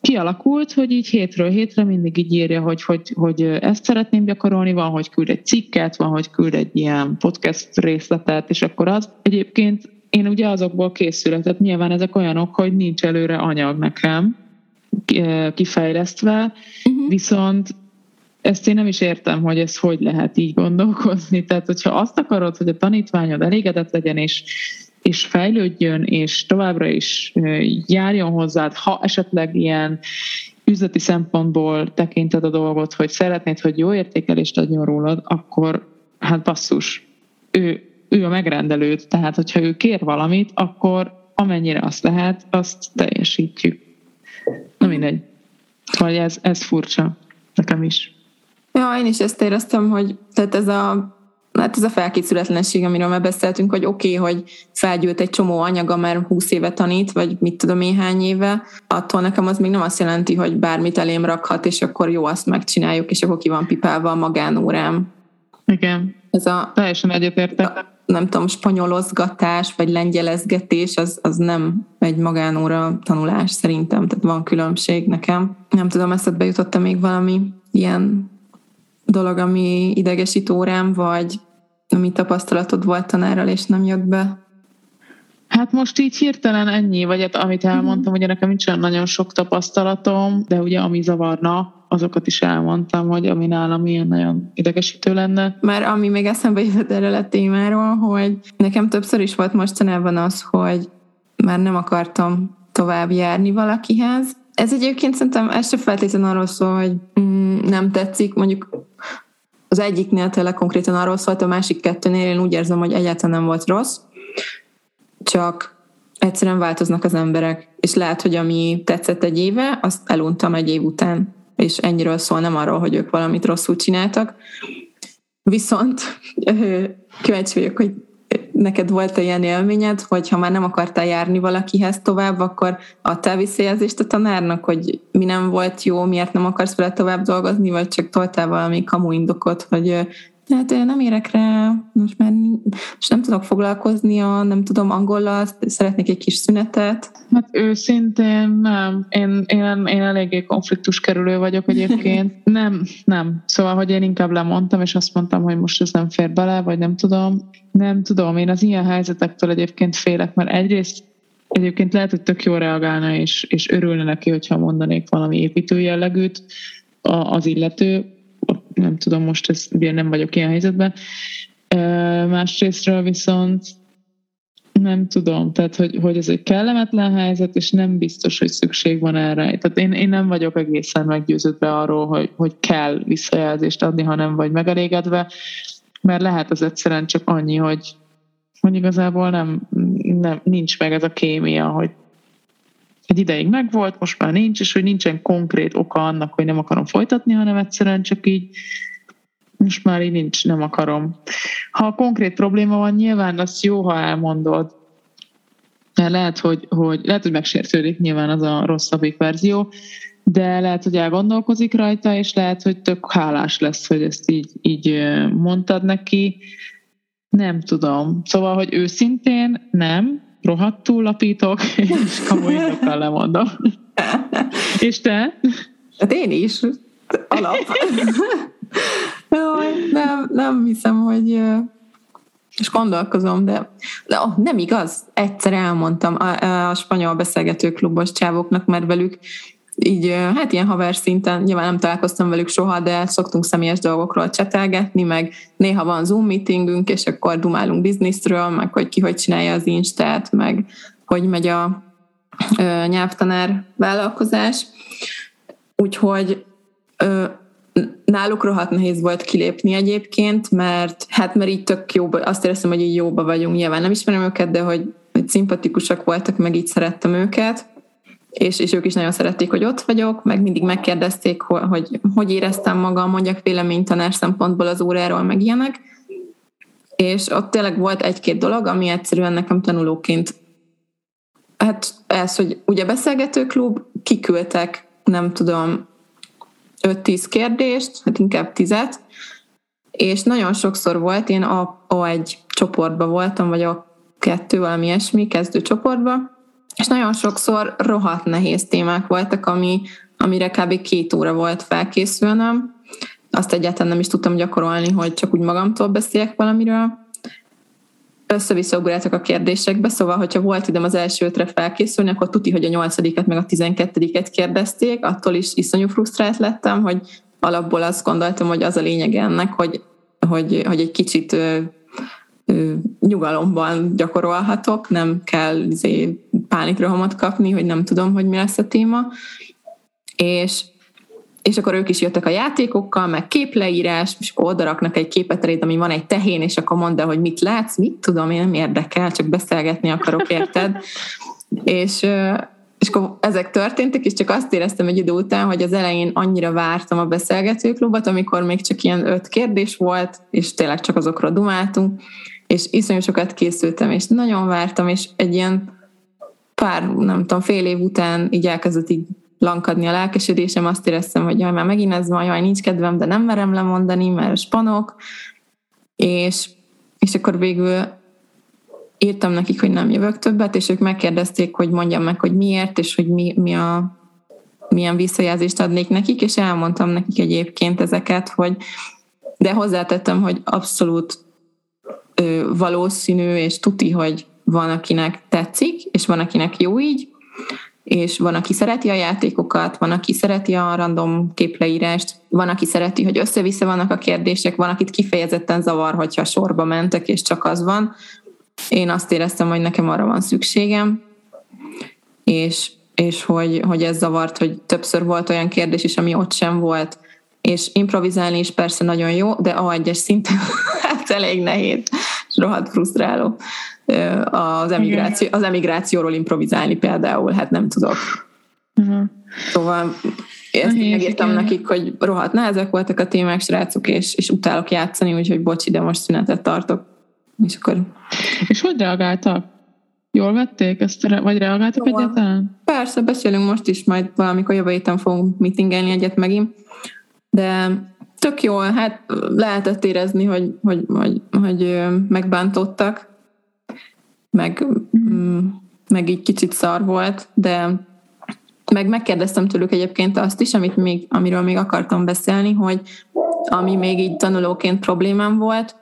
B: kialakult, hogy így hétről hétre mindig így írja, hogy, hogy, hogy ezt szeretném gyakorolni, van, hogy küld egy cikket, van, hogy küld egy ilyen podcast részletet, és akkor az egyébként én ugye azokból készülök, tehát nyilván ezek olyanok, hogy nincs előre anyag nekem kifejlesztve, uh-huh. viszont ezt én nem is értem, hogy ez hogy lehet így gondolkozni. Tehát, hogyha azt akarod, hogy a tanítványod elégedett legyen, és és fejlődjön, és továbbra is járjon hozzád, ha esetleg ilyen üzleti szempontból tekinted a dolgot, hogy szeretnéd, hogy jó értékelést adjon rólad, akkor hát basszus, ő, ő a megrendelőd, tehát hogyha ő kér valamit, akkor amennyire azt lehet, azt teljesítjük. Na mindegy. Vagy ez, ez furcsa nekem is.
A: Ja, én is ezt éreztem, hogy tehát ez a hát ez a felkészületlenség, amiről már beszéltünk, hogy oké, okay, hogy felgyűlt egy csomó anyaga, mert 20 éve tanít, vagy mit tudom én hány éve, attól nekem az még nem azt jelenti, hogy bármit elém rakhat, és akkor jó, azt megcsináljuk, és akkor ki van pipálva a magánórám.
B: Igen, ez a, teljesen egyetértek.
A: Nem tudom, spanyolozgatás, vagy lengyelezgetés, az, az nem egy magánóra tanulás szerintem, tehát van különbség nekem. Nem tudom, eszedbe jutott még valami ilyen dolog, ami idegesít órám, vagy ami tapasztalatod volt tanárral, és nem jött be?
B: Hát most így hirtelen ennyi, vagy hát amit elmondtam, uh-huh. ugye nekem nincsen nagyon sok tapasztalatom, de ugye ami zavarna, azokat is elmondtam, hogy ami nálam ilyen nagyon idegesítő lenne.
A: Mert ami még eszembe jutott erről a témáról, hogy nekem többször is volt mostanában az, hogy már nem akartam tovább járni valakihez. Ez egyébként szerintem ez sem feltétlenül arról szól, hogy mm, nem tetszik, mondjuk az egyiknél tényleg konkrétan arról szólt, a másik kettőnél én úgy érzem, hogy egyáltalán nem volt rossz, csak egyszerűen változnak az emberek, és lehet, hogy ami tetszett egy éve, azt eluntam egy év után, és ennyiről szól, nem arról, hogy ők valamit rosszul csináltak. Viszont kíváncsi vagyok, hogy neked volt ilyen élményed, hogy ha már nem akartál járni valakihez tovább, akkor adtál visszajelzést a tanárnak, hogy mi nem volt jó, miért nem akarsz vele tovább dolgozni, vagy csak toltál valami kamu indokot, hogy Hát nem érek rá, most már most nem tudok foglalkozni, a, nem tudom angollal, szeretnék egy kis szünetet.
B: Hát őszintén nem. Én, én, én eléggé konfliktus kerülő vagyok egyébként. nem, nem. Szóval, hogy én inkább lemondtam, és azt mondtam, hogy most ez nem fér bele, vagy nem tudom. Nem tudom, én az ilyen helyzetektől egyébként félek, mert egyrészt egyébként lehet, hogy tök jól reagálna, és, és örülne neki, hogyha mondanék valami építő jellegűt az illető, nem tudom, most ez, ugye nem vagyok ilyen helyzetben. Másrésztről viszont nem tudom, tehát hogy, hogy ez egy kellemetlen helyzet, és nem biztos, hogy szükség van erre. Tehát én, én nem vagyok egészen meggyőződve arról, hogy, hogy kell visszajelzést adni, ha nem vagy megelégedve, mert lehet az egyszerűen csak annyi, hogy, hogy igazából nem, nem, nincs meg ez a kémia, hogy egy ideig megvolt, most már nincs, és hogy nincsen konkrét oka annak, hogy nem akarom folytatni, hanem egyszerűen csak így most már így nincs, nem akarom. Ha konkrét probléma van, nyilván az jó, ha elmondod, mert lehet, hogy, hogy, lehet, hogy megsértődik nyilván az a rosszabbik verzió, de lehet, hogy elgondolkozik rajta, és lehet, hogy tök hálás lesz, hogy ezt így, így mondtad neki. Nem tudom. Szóval, hogy őszintén nem, rohadtul lapítok, és kamu indokkal lemondom. és te?
A: Hát én is. Alap. nem, nem hiszem, hogy és gondolkozom, de, de oh, nem igaz. Egyszer elmondtam a, a spanyol beszélgető klubos csávoknak, mert velük így, hát ilyen haver szinten, nyilván nem találkoztam velük soha, de szoktunk személyes dolgokról csetelgetni, meg néha van Zoom meetingünk, és akkor dumálunk bizniszről, meg hogy ki hogy csinálja az Instát, meg hogy megy a ö, nyelvtanár vállalkozás. Úgyhogy ö, náluk rohadt nehéz volt kilépni egyébként, mert hát mert így tök jó, azt éreztem, hogy így jóba vagyunk, nyilván nem ismerem őket, de hogy, hogy szimpatikusak voltak, meg így szerettem őket és, és ők is nagyon szerették, hogy ott vagyok, meg mindig megkérdezték, hogy hogy éreztem magam, mondjak véleményt tanár szempontból az óráról, meg ilyenek. És ott tényleg volt egy-két dolog, ami egyszerűen nekem tanulóként hát ez, hogy ugye beszélgetőklub, kiküldtek, nem tudom, 5-10 kérdést, hát inkább 10 és nagyon sokszor volt, én a, a egy csoportba voltam, vagy a kettő, valami ilyesmi, kezdő csoportba, és nagyon sokszor rohadt nehéz témák voltak, ami, amire kb. két óra volt felkészülnöm. Azt egyáltalán nem is tudtam gyakorolni, hogy csak úgy magamtól beszéljek valamiről. össze a kérdésekbe, szóval, hogyha volt időm az első ötre felkészülni, akkor tuti, hogy a nyolcadikat meg a tizenkettediket kérdezték, attól is iszonyú frusztrált lettem, hogy alapból azt gondoltam, hogy az a lényeg ennek, hogy, hogy, hogy egy kicsit nyugalomban gyakorolhatok, nem kell izé, pánikrohamot kapni, hogy nem tudom, hogy mi lesz a téma. És, és akkor ők is jöttek a játékokkal, meg képleírás, és akkor odaraknak egy képet eléd, ami van egy tehén, és akkor mondd el, hogy mit látsz, mit tudom, én nem érdekel, csak beszélgetni akarok, érted? és, és akkor ezek történtek, és csak azt éreztem egy idő után, hogy az elején annyira vártam a beszélgetőklubot, amikor még csak ilyen öt kérdés volt, és tényleg csak azokról dumáltunk, és iszonyú sokat készültem, és nagyon vártam, és egy ilyen pár, nem tudom, fél év után így elkezdett így lankadni a lelkesedésem, azt éreztem, hogy jaj, már megint ez van, jaj, nincs kedvem, de nem merem lemondani, mert spanok, és, és akkor végül írtam nekik, hogy nem jövök többet, és ők megkérdezték, hogy mondjam meg, hogy miért, és hogy mi, mi a, milyen visszajelzést adnék nekik, és elmondtam nekik egyébként ezeket, hogy de hozzátettem, hogy abszolút ö, valószínű, és tuti, hogy van, akinek tetszik, és van, akinek jó így, és van, aki szereti a játékokat, van, aki szereti a random képleírást, van, aki szereti, hogy össze-vissza vannak a kérdések, van, akit kifejezetten zavar, hogyha sorba mentek, és csak az van. Én azt éreztem, hogy nekem arra van szükségem, és, és hogy, hogy ez zavart, hogy többször volt olyan kérdés is, ami ott sem volt, és improvizálni is persze nagyon jó, de A1-es szinten hát elég nehéz, és rohadt frusztráló az, emigráció, az emigrációról improvizálni például, hát nem tudok. Uh-huh. Szóval ezt én megírtam nekik, hogy rohadt nehezek voltak a témák, srácok, és, és utálok játszani, úgyhogy bocsi, de most szünetet tartok. És akkor...
B: És hogy reagáltak? Jól vették ezt, vagy reagáltak szóval, egyáltalán?
A: Persze, beszélünk most is, majd valamikor jövő héten fogunk meetingelni egyet megint, de tök jól, hát lehetett érezni, hogy, hogy, hogy, hogy megbántottak, meg, mm, meg így kicsit szar volt, de meg megkérdeztem tőlük egyébként azt is, amit még, amiről még akartam beszélni, hogy ami még így tanulóként problémám volt,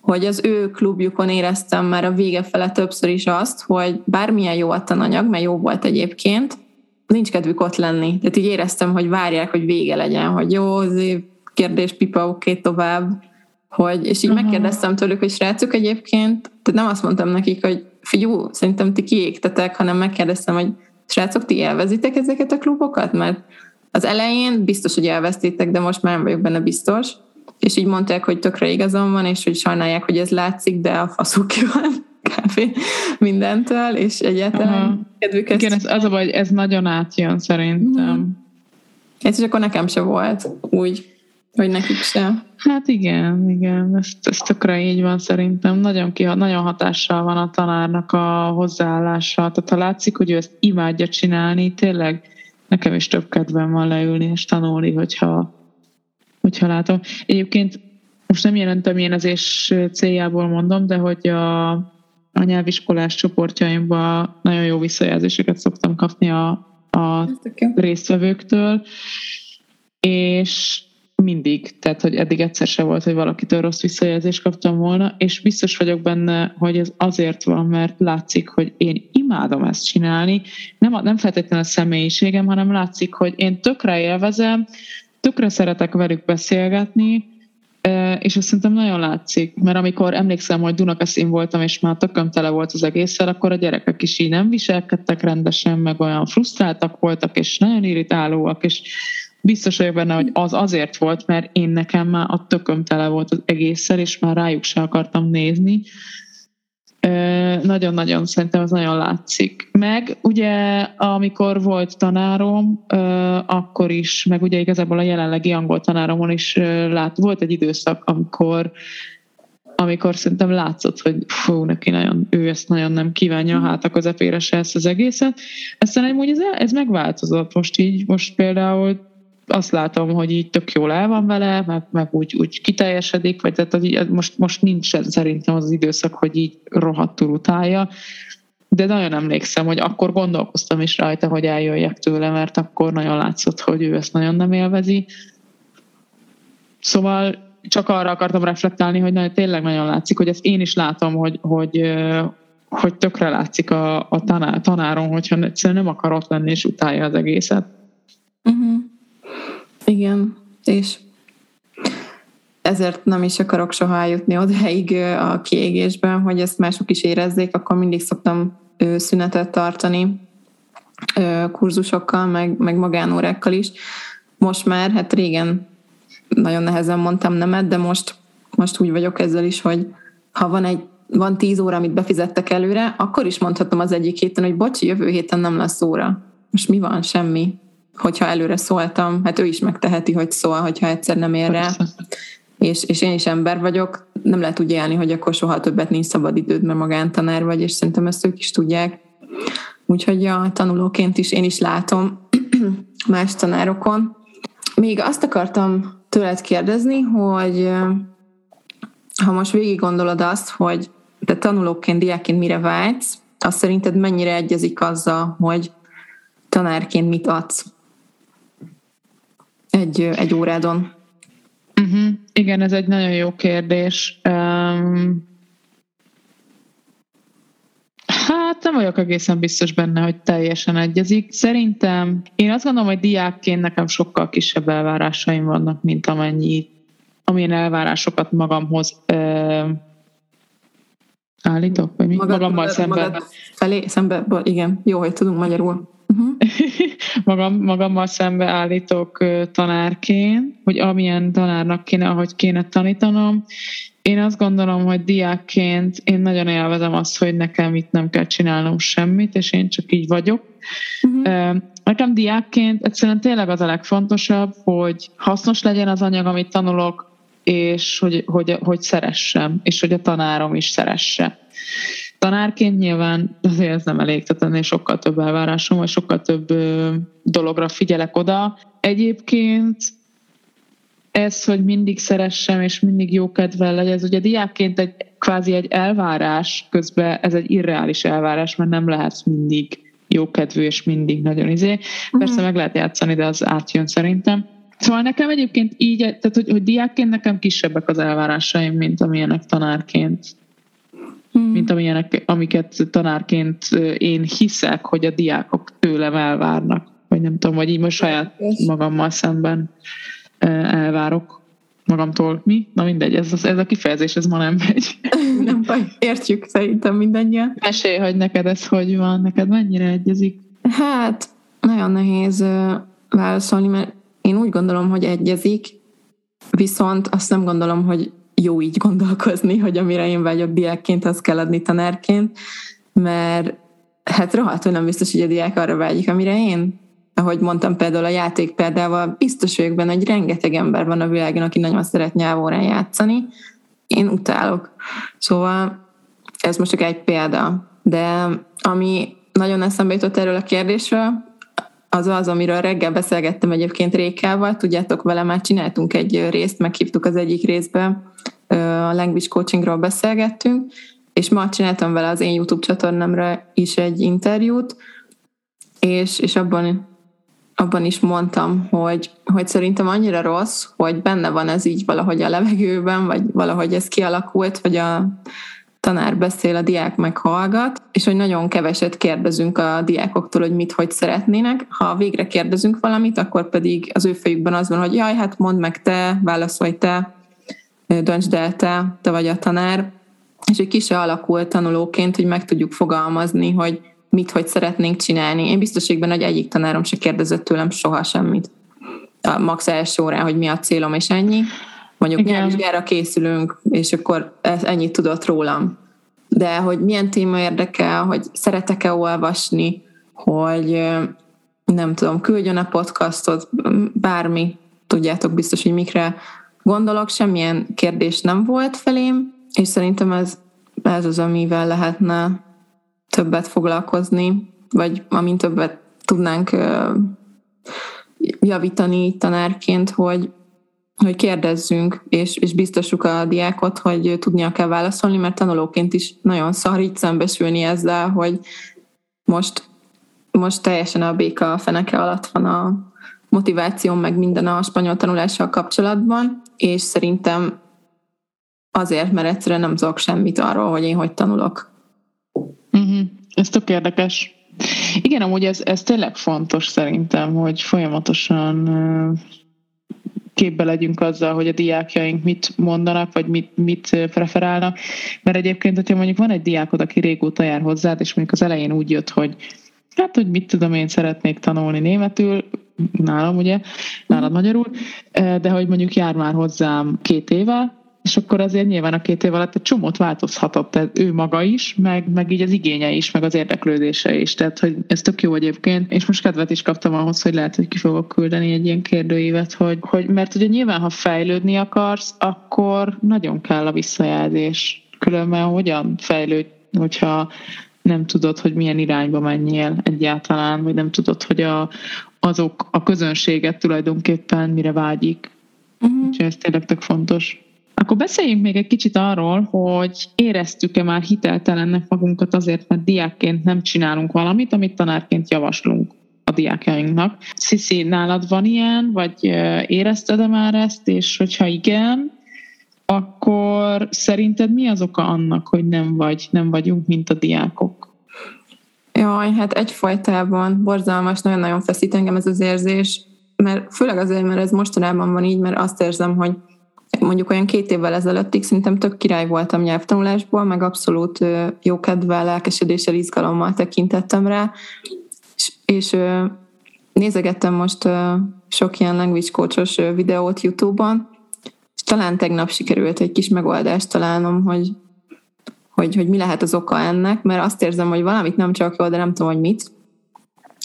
A: hogy az ő klubjukon éreztem már a vége fele többször is azt, hogy bármilyen jó a tananyag, mert jó volt egyébként, nincs kedvük ott lenni. Tehát így éreztem, hogy várják, hogy vége legyen, hogy jó, kérdés, pipa, oké, okay, tovább. Hogy, és így uh-huh. megkérdeztem tőlük, hogy srácok egyébként, tehát nem azt mondtam nekik, hogy figyú, szerintem ti kiégtetek, hanem megkérdeztem, hogy srácok, ti élvezitek ezeket a klubokat? Mert az elején biztos, hogy elvesztétek, de most már nem vagyok benne biztos. És így mondták, hogy tökre igazam van, és hogy sajnálják, hogy ez látszik, de a faszuk ki van kb. mindentől, és egyáltalán uh-huh.
B: kedvük ezt... Igen, ez, az a baj, ez nagyon átjön szerintem. Uh-huh.
A: És akkor nekem se volt úgy, hogy nekik se.
B: Hát igen, igen, ez, ez tökre így van szerintem. Nagyon, ki, nagyon hatással van a tanárnak a hozzáállása. Tehát ha látszik, hogy ő ezt imádja csinálni, tényleg nekem is több kedvem van leülni és tanulni, hogyha, hogyha látom. Egyébként most nem jelentem és céljából mondom, de hogy a, a nyelviskolás csoportjaimban nagyon jó visszajelzéseket szoktam kapni a, a résztvevőktől, és mindig, tehát hogy eddig egyszer se volt, hogy valakitől rossz visszajelzést kaptam volna, és biztos vagyok benne, hogy ez azért van, mert látszik, hogy én imádom ezt csinálni, nem, nem feltétlenül a személyiségem, hanem látszik, hogy én tökre élvezem, tökre szeretek velük beszélgetni, és azt szerintem nagyon látszik, mert amikor emlékszem, hogy Dunakeszin voltam, és már tököm tele volt az egésszel, akkor a gyerekek is így nem viselkedtek rendesen, meg olyan frusztráltak voltak, és nagyon irritálóak, és biztos vagyok benne, hogy az azért volt, mert én nekem már a tököm tele volt az egészszer, és már rájuk se akartam nézni. Nagyon-nagyon szerintem ez nagyon látszik. Meg ugye, amikor volt tanárom, akkor is, meg ugye igazából a jelenlegi angol tanáromon is lát, volt egy időszak, amikor amikor szerintem látszott, hogy fú, neki nagyon, ő ezt nagyon nem kívánja, hát a közepére se ezt az egészet. Aztán hogy ez, ez megváltozott most így, most például azt látom, hogy így tök jól el van vele, meg, meg úgy, úgy kiteljesedik, vagy tehát most, most nincs szerintem az időszak, hogy így rohadtul utálja, de nagyon emlékszem, hogy akkor gondolkoztam is rajta, hogy eljöjjek tőle, mert akkor nagyon látszott, hogy ő ezt nagyon nem élvezi. Szóval csak arra akartam reflektálni, hogy nagyon, tényleg nagyon látszik, hogy ezt én is látom, hogy, hogy, hogy tökre látszik a, a tanáron, hogyha egyszerűen nem akar ott lenni és utálja az egészet.
A: Uh-huh. Igen, és ezért nem is akarok soha eljutni odáig a kiégésben, hogy ezt mások is érezzék, akkor mindig szoktam szünetet tartani kurzusokkal, meg, meg magánórákkal is. Most már, hát régen nagyon nehezen mondtam nemet, de most, most úgy vagyok ezzel is, hogy ha van egy van tíz óra, amit befizettek előre, akkor is mondhatom az egyik héten, hogy bocsi, jövő héten nem lesz óra. Most mi van? Semmi hogyha előre szóltam, hát ő is megteheti, hogy szól, hogyha egyszer nem ér rá. És, és én is ember vagyok, nem lehet úgy élni, hogy akkor soha többet nincs szabad időd, mert magántanár vagy, és szerintem ezt ők is tudják. Úgyhogy a tanulóként is én is látom más tanárokon. Még azt akartam tőled kérdezni, hogy ha most végig gondolod azt, hogy te tanulóként, diákként mire vágysz, azt szerinted mennyire egyezik azzal, hogy tanárként mit adsz? Egy, egy órádon?
B: Uh-huh. Igen, ez egy nagyon jó kérdés. Um, hát nem vagyok egészen biztos benne, hogy teljesen egyezik. Szerintem én azt gondolom, hogy diákként nekem sokkal kisebb elvárásaim vannak, mint amennyi, amilyen elvárásokat magamhoz ö, állítok, vagy mi?
A: Magad,
B: magammal
A: magad,
B: szemben.
A: Magad felé, szembe, igen, jó, hogy tudunk magyarul. Uh-huh.
B: Magam, magammal szembe állítok tanárként, hogy amilyen tanárnak kéne, ahogy kéne tanítanom. Én azt gondolom, hogy diákként én nagyon élvezem azt, hogy nekem itt nem kell csinálnom semmit, és én csak így vagyok. Uh-huh. Nekem diákként egyszerűen tényleg az a legfontosabb, hogy hasznos legyen az anyag, amit tanulok, és hogy, hogy, hogy szeressem, és hogy a tanárom is szeresse. Tanárként nyilván azért ez nem elég, tehát ennél sokkal több elvárásom, vagy sokkal több ö, dologra figyelek oda. Egyébként ez, hogy mindig szeressem, és mindig jó kedvel legyen, ez ugye diákként egy kvázi egy elvárás, közben ez egy irreális elvárás, mert nem lehet mindig jókedvű, és mindig nagyon izé. Persze uh-huh. meg lehet játszani, de az átjön szerintem. Szóval nekem egyébként így, tehát hogy, hogy diákként nekem kisebbek az elvárásaim, mint amilyenek tanárként hmm. mint amilyenek, amiket tanárként én hiszek, hogy a diákok tőlem elvárnak. Vagy nem tudom, vagy így most saját magammal szemben elvárok magamtól. Mi? Na mindegy, ez, ez a kifejezés, ez ma nem megy.
A: Nem baj, értjük szerintem mindannyian.
B: Mesélj, hogy neked ez hogy van, neked mennyire egyezik?
A: Hát, nagyon nehéz válaszolni, mert én úgy gondolom, hogy egyezik, viszont azt nem gondolom, hogy jó így gondolkozni, hogy amire én vagyok diákként, az kell adni tanárként, mert hát rohadtul nem biztos, hogy a diák arra vágyik, amire én. Ahogy mondtam például a játék példával, biztos vagyok benne, hogy rengeteg ember van a világon, aki nagyon szeret nyelvórán játszani. Én utálok. Szóval ez most csak egy példa. De ami nagyon eszembe jutott erről a kérdésről, az az, amiről reggel beszélgettem egyébként Rékával, tudjátok, vele már csináltunk egy részt, meghívtuk az egyik részbe, a language coachingról beszélgettünk, és ma csináltam vele az én YouTube csatornámra is egy interjút, és, és abban, abban is mondtam, hogy, hogy szerintem annyira rossz, hogy benne van ez így valahogy a levegőben, vagy valahogy ez kialakult, hogy a tanár beszél, a diák meghallgat, és hogy nagyon keveset kérdezünk a diákoktól, hogy mit, hogy szeretnének. Ha végre kérdezünk valamit, akkor pedig az ő fejükben az van, hogy jaj, hát mondd meg te, válaszolj te, döntsd el te, te vagy a tanár, és hogy ki se alakul tanulóként, hogy meg tudjuk fogalmazni, hogy mit, hogy szeretnénk csinálni. Én biztos benne, hogy egyik tanárom se kérdezett tőlem soha semmit. A max első órán, hogy mi a célom, és ennyi. Mondjuk nyelvvizsgára készülünk, és akkor ez ennyit tudott rólam. De hogy milyen téma érdekel, hogy szeretek-e olvasni, hogy nem tudom, küldjön a podcastot, bármi, tudjátok biztos, hogy mikre gondolok, semmilyen kérdés nem volt felém, és szerintem ez, ez az, amivel lehetne többet foglalkozni, vagy amint többet tudnánk javítani tanárként, hogy, hogy kérdezzünk, és, és biztosuk a diákot, hogy tudnia kell válaszolni, mert tanulóként is nagyon szar így szembesülni ezzel, hogy most, most teljesen a béka feneke alatt van a motiváció, meg minden a spanyol tanulással kapcsolatban, és szerintem azért, mert egyszerűen nem tudok semmit arról, hogy én hogy tanulok.
B: Uh-huh. Ez tök érdekes. Igen, amúgy ez, ez tényleg fontos szerintem, hogy folyamatosan képbe legyünk azzal, hogy a diákjaink mit mondanak, vagy mit, mit preferálnak. Mert egyébként, hogyha mondjuk van egy diákod, aki régóta jár hozzád, és mondjuk az elején úgy jött, hogy hát, hogy mit tudom, én szeretnék tanulni németül, nálam ugye, nálad magyarul, de hogy mondjuk jár már hozzám két éve, és akkor azért nyilván a két év alatt egy csomót változhatott tehát ő maga is, meg, meg így az igénye is, meg az érdeklődése is, tehát hogy ez tök jó egyébként, és most kedvet is kaptam ahhoz, hogy lehet, hogy ki fogok küldeni egy ilyen kérdőívet, hogy, hogy mert ugye nyilván, ha fejlődni akarsz, akkor nagyon kell a visszajelzés. Különben hogyan fejlődj, hogyha nem tudod, hogy milyen irányba menjél egyáltalán, vagy nem tudod, hogy a, azok a közönséget tulajdonképpen mire vágyik. Uh-huh. Úgyhogy ez tényleg tök fontos. Akkor beszéljünk még egy kicsit arról, hogy éreztük-e már hiteltelennek magunkat azért, mert diákként nem csinálunk valamit, amit tanárként javaslunk a diákjainknak. Sziszi, nálad van ilyen, vagy érezted-e már ezt, és hogyha igen, akkor szerinted mi az oka annak, hogy nem vagy, nem vagyunk, mint a diákok?
A: Jaj, hát egyfajtában borzalmas, nagyon-nagyon feszít engem ez az érzés, mert főleg azért, mert ez mostanában van így, mert azt érzem, hogy mondjuk olyan két évvel ezelőttig szerintem tök király voltam nyelvtanulásból, meg abszolút jókedvel, lelkesedéssel, izgalommal tekintettem rá, és, és nézegettem most sok ilyen language coachos videót YouTube-on, és talán tegnap sikerült egy kis megoldást találnom, hogy, hogy, hogy mi lehet az oka ennek, mert azt érzem, hogy valamit nem csak jól, de nem tudom, hogy mit.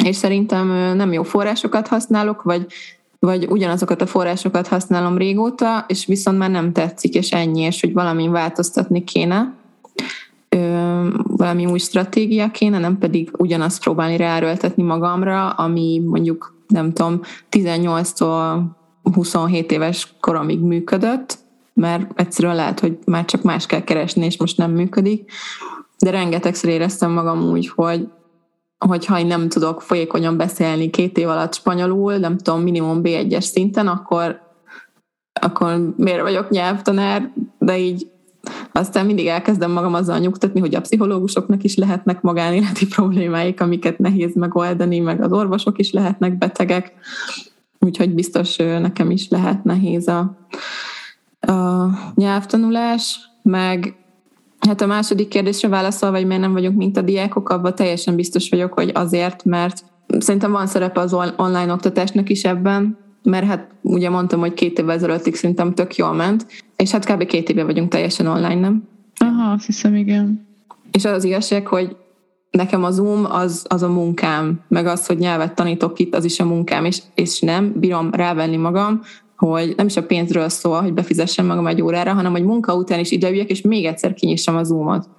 A: És szerintem nem jó forrásokat használok, vagy, vagy ugyanazokat a forrásokat használom régóta, és viszont már nem tetszik, és ennyi, és hogy valami változtatni kéne valami új stratégia kéne, nem pedig ugyanazt próbálni ráerőltetni magamra, ami mondjuk, nem tudom, 18-tól 27 éves koromig működött, mert egyszerűen lehet, hogy már csak más kell keresni, és most nem működik. De rengetegszer éreztem magam úgy, hogy hogyha én nem tudok folyékonyan beszélni két év alatt spanyolul, nem tudom, minimum B1-es szinten, akkor, akkor miért vagyok nyelvtanár, de így aztán mindig elkezdem magam azzal nyugtatni, hogy a pszichológusoknak is lehetnek magánéleti problémáik, amiket nehéz megoldani, meg az orvosok is lehetnek betegek, úgyhogy biztos nekem is lehet nehéz a, a nyelvtanulás, meg hát a második kérdésre válaszolva, hogy miért nem vagyunk mint a diákok, abban teljesen biztos vagyok, hogy azért, mert szerintem van szerepe az online oktatásnak is ebben, mert hát ugye mondtam, hogy két évvel ezelőttig szerintem tök jól ment, és hát kb. két éve vagyunk teljesen online, nem?
B: Aha, azt hiszem, igen.
A: És az az igazság, hogy nekem a Zoom az, az a munkám, meg az, hogy nyelvet tanítok itt, az is a munkám, és, és nem bírom rávenni magam, hogy nem is a pénzről szól, hogy befizessem magam egy órára, hanem hogy munka után is ideüljek, és még egyszer kinyissam a Zoomot.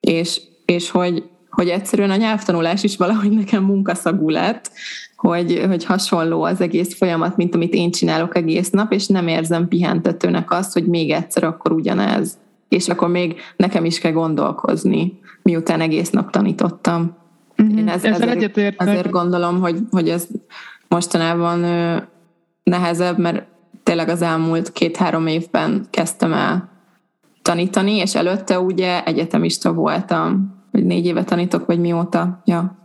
A: És, és hogy, hogy egyszerűen a nyelvtanulás is valahogy nekem munkaszagú lett, hogy, hogy hasonló az egész folyamat, mint amit én csinálok egész nap, és nem érzem pihentetőnek azt, hogy még egyszer akkor ugyanez. És akkor még nekem is kell gondolkozni, miután egész nap tanítottam.
B: Mm-hmm. Én ez, ezért,
A: ezért gondolom, hogy, hogy ez mostanában nehezebb, mert tényleg az elmúlt két-három évben kezdtem el tanítani, és előtte ugye egyetemista voltam, hogy négy éve tanítok, vagy mióta. Ja.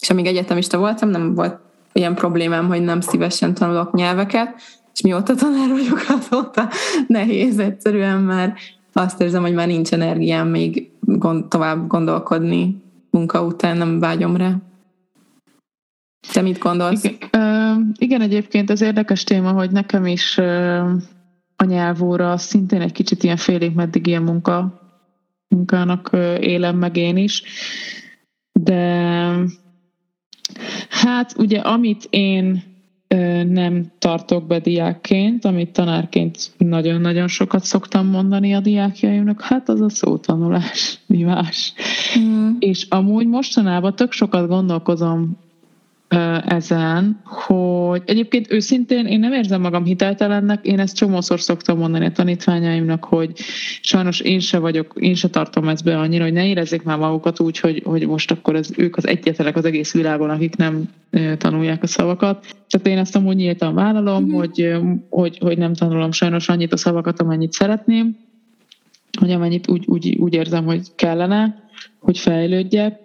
A: És amíg egyetemista voltam, nem volt ilyen problémám, hogy nem szívesen tanulok nyelveket, és mióta tanár vagyok, azóta nehéz egyszerűen, mert azt érzem, hogy már nincs energiám még gond, tovább gondolkodni munka után, nem vágyom rá. Te mit gondolsz?
B: Igen, igen, egyébként ez érdekes téma, hogy nekem is a nyelvóra szintén egy kicsit ilyen félig meddig ilyen munka, munkának élem meg én is, de Hát ugye, amit én nem tartok be diákként, amit tanárként nagyon-nagyon sokat szoktam mondani a diákjaimnak, hát az a szótanulás, mi más. Mm. És amúgy mostanában tök sokat gondolkozom ezen, hogy egyébként őszintén én nem érzem magam hiteltelennek, én ezt csomószor szoktam mondani a tanítványaimnak, hogy sajnos én se vagyok, én se tartom ezt be annyira, hogy ne érezzék már magukat úgy, hogy, hogy most akkor ez, ők az egyetlenek az egész világon, akik nem tanulják a szavakat. Tehát én ezt amúgy nyíltan vállalom, mm-hmm. hogy, hogy, hogy nem tanulom sajnos annyit a szavakat, amennyit szeretném, hogy amennyit úgy, úgy, úgy érzem, hogy kellene, hogy fejlődjek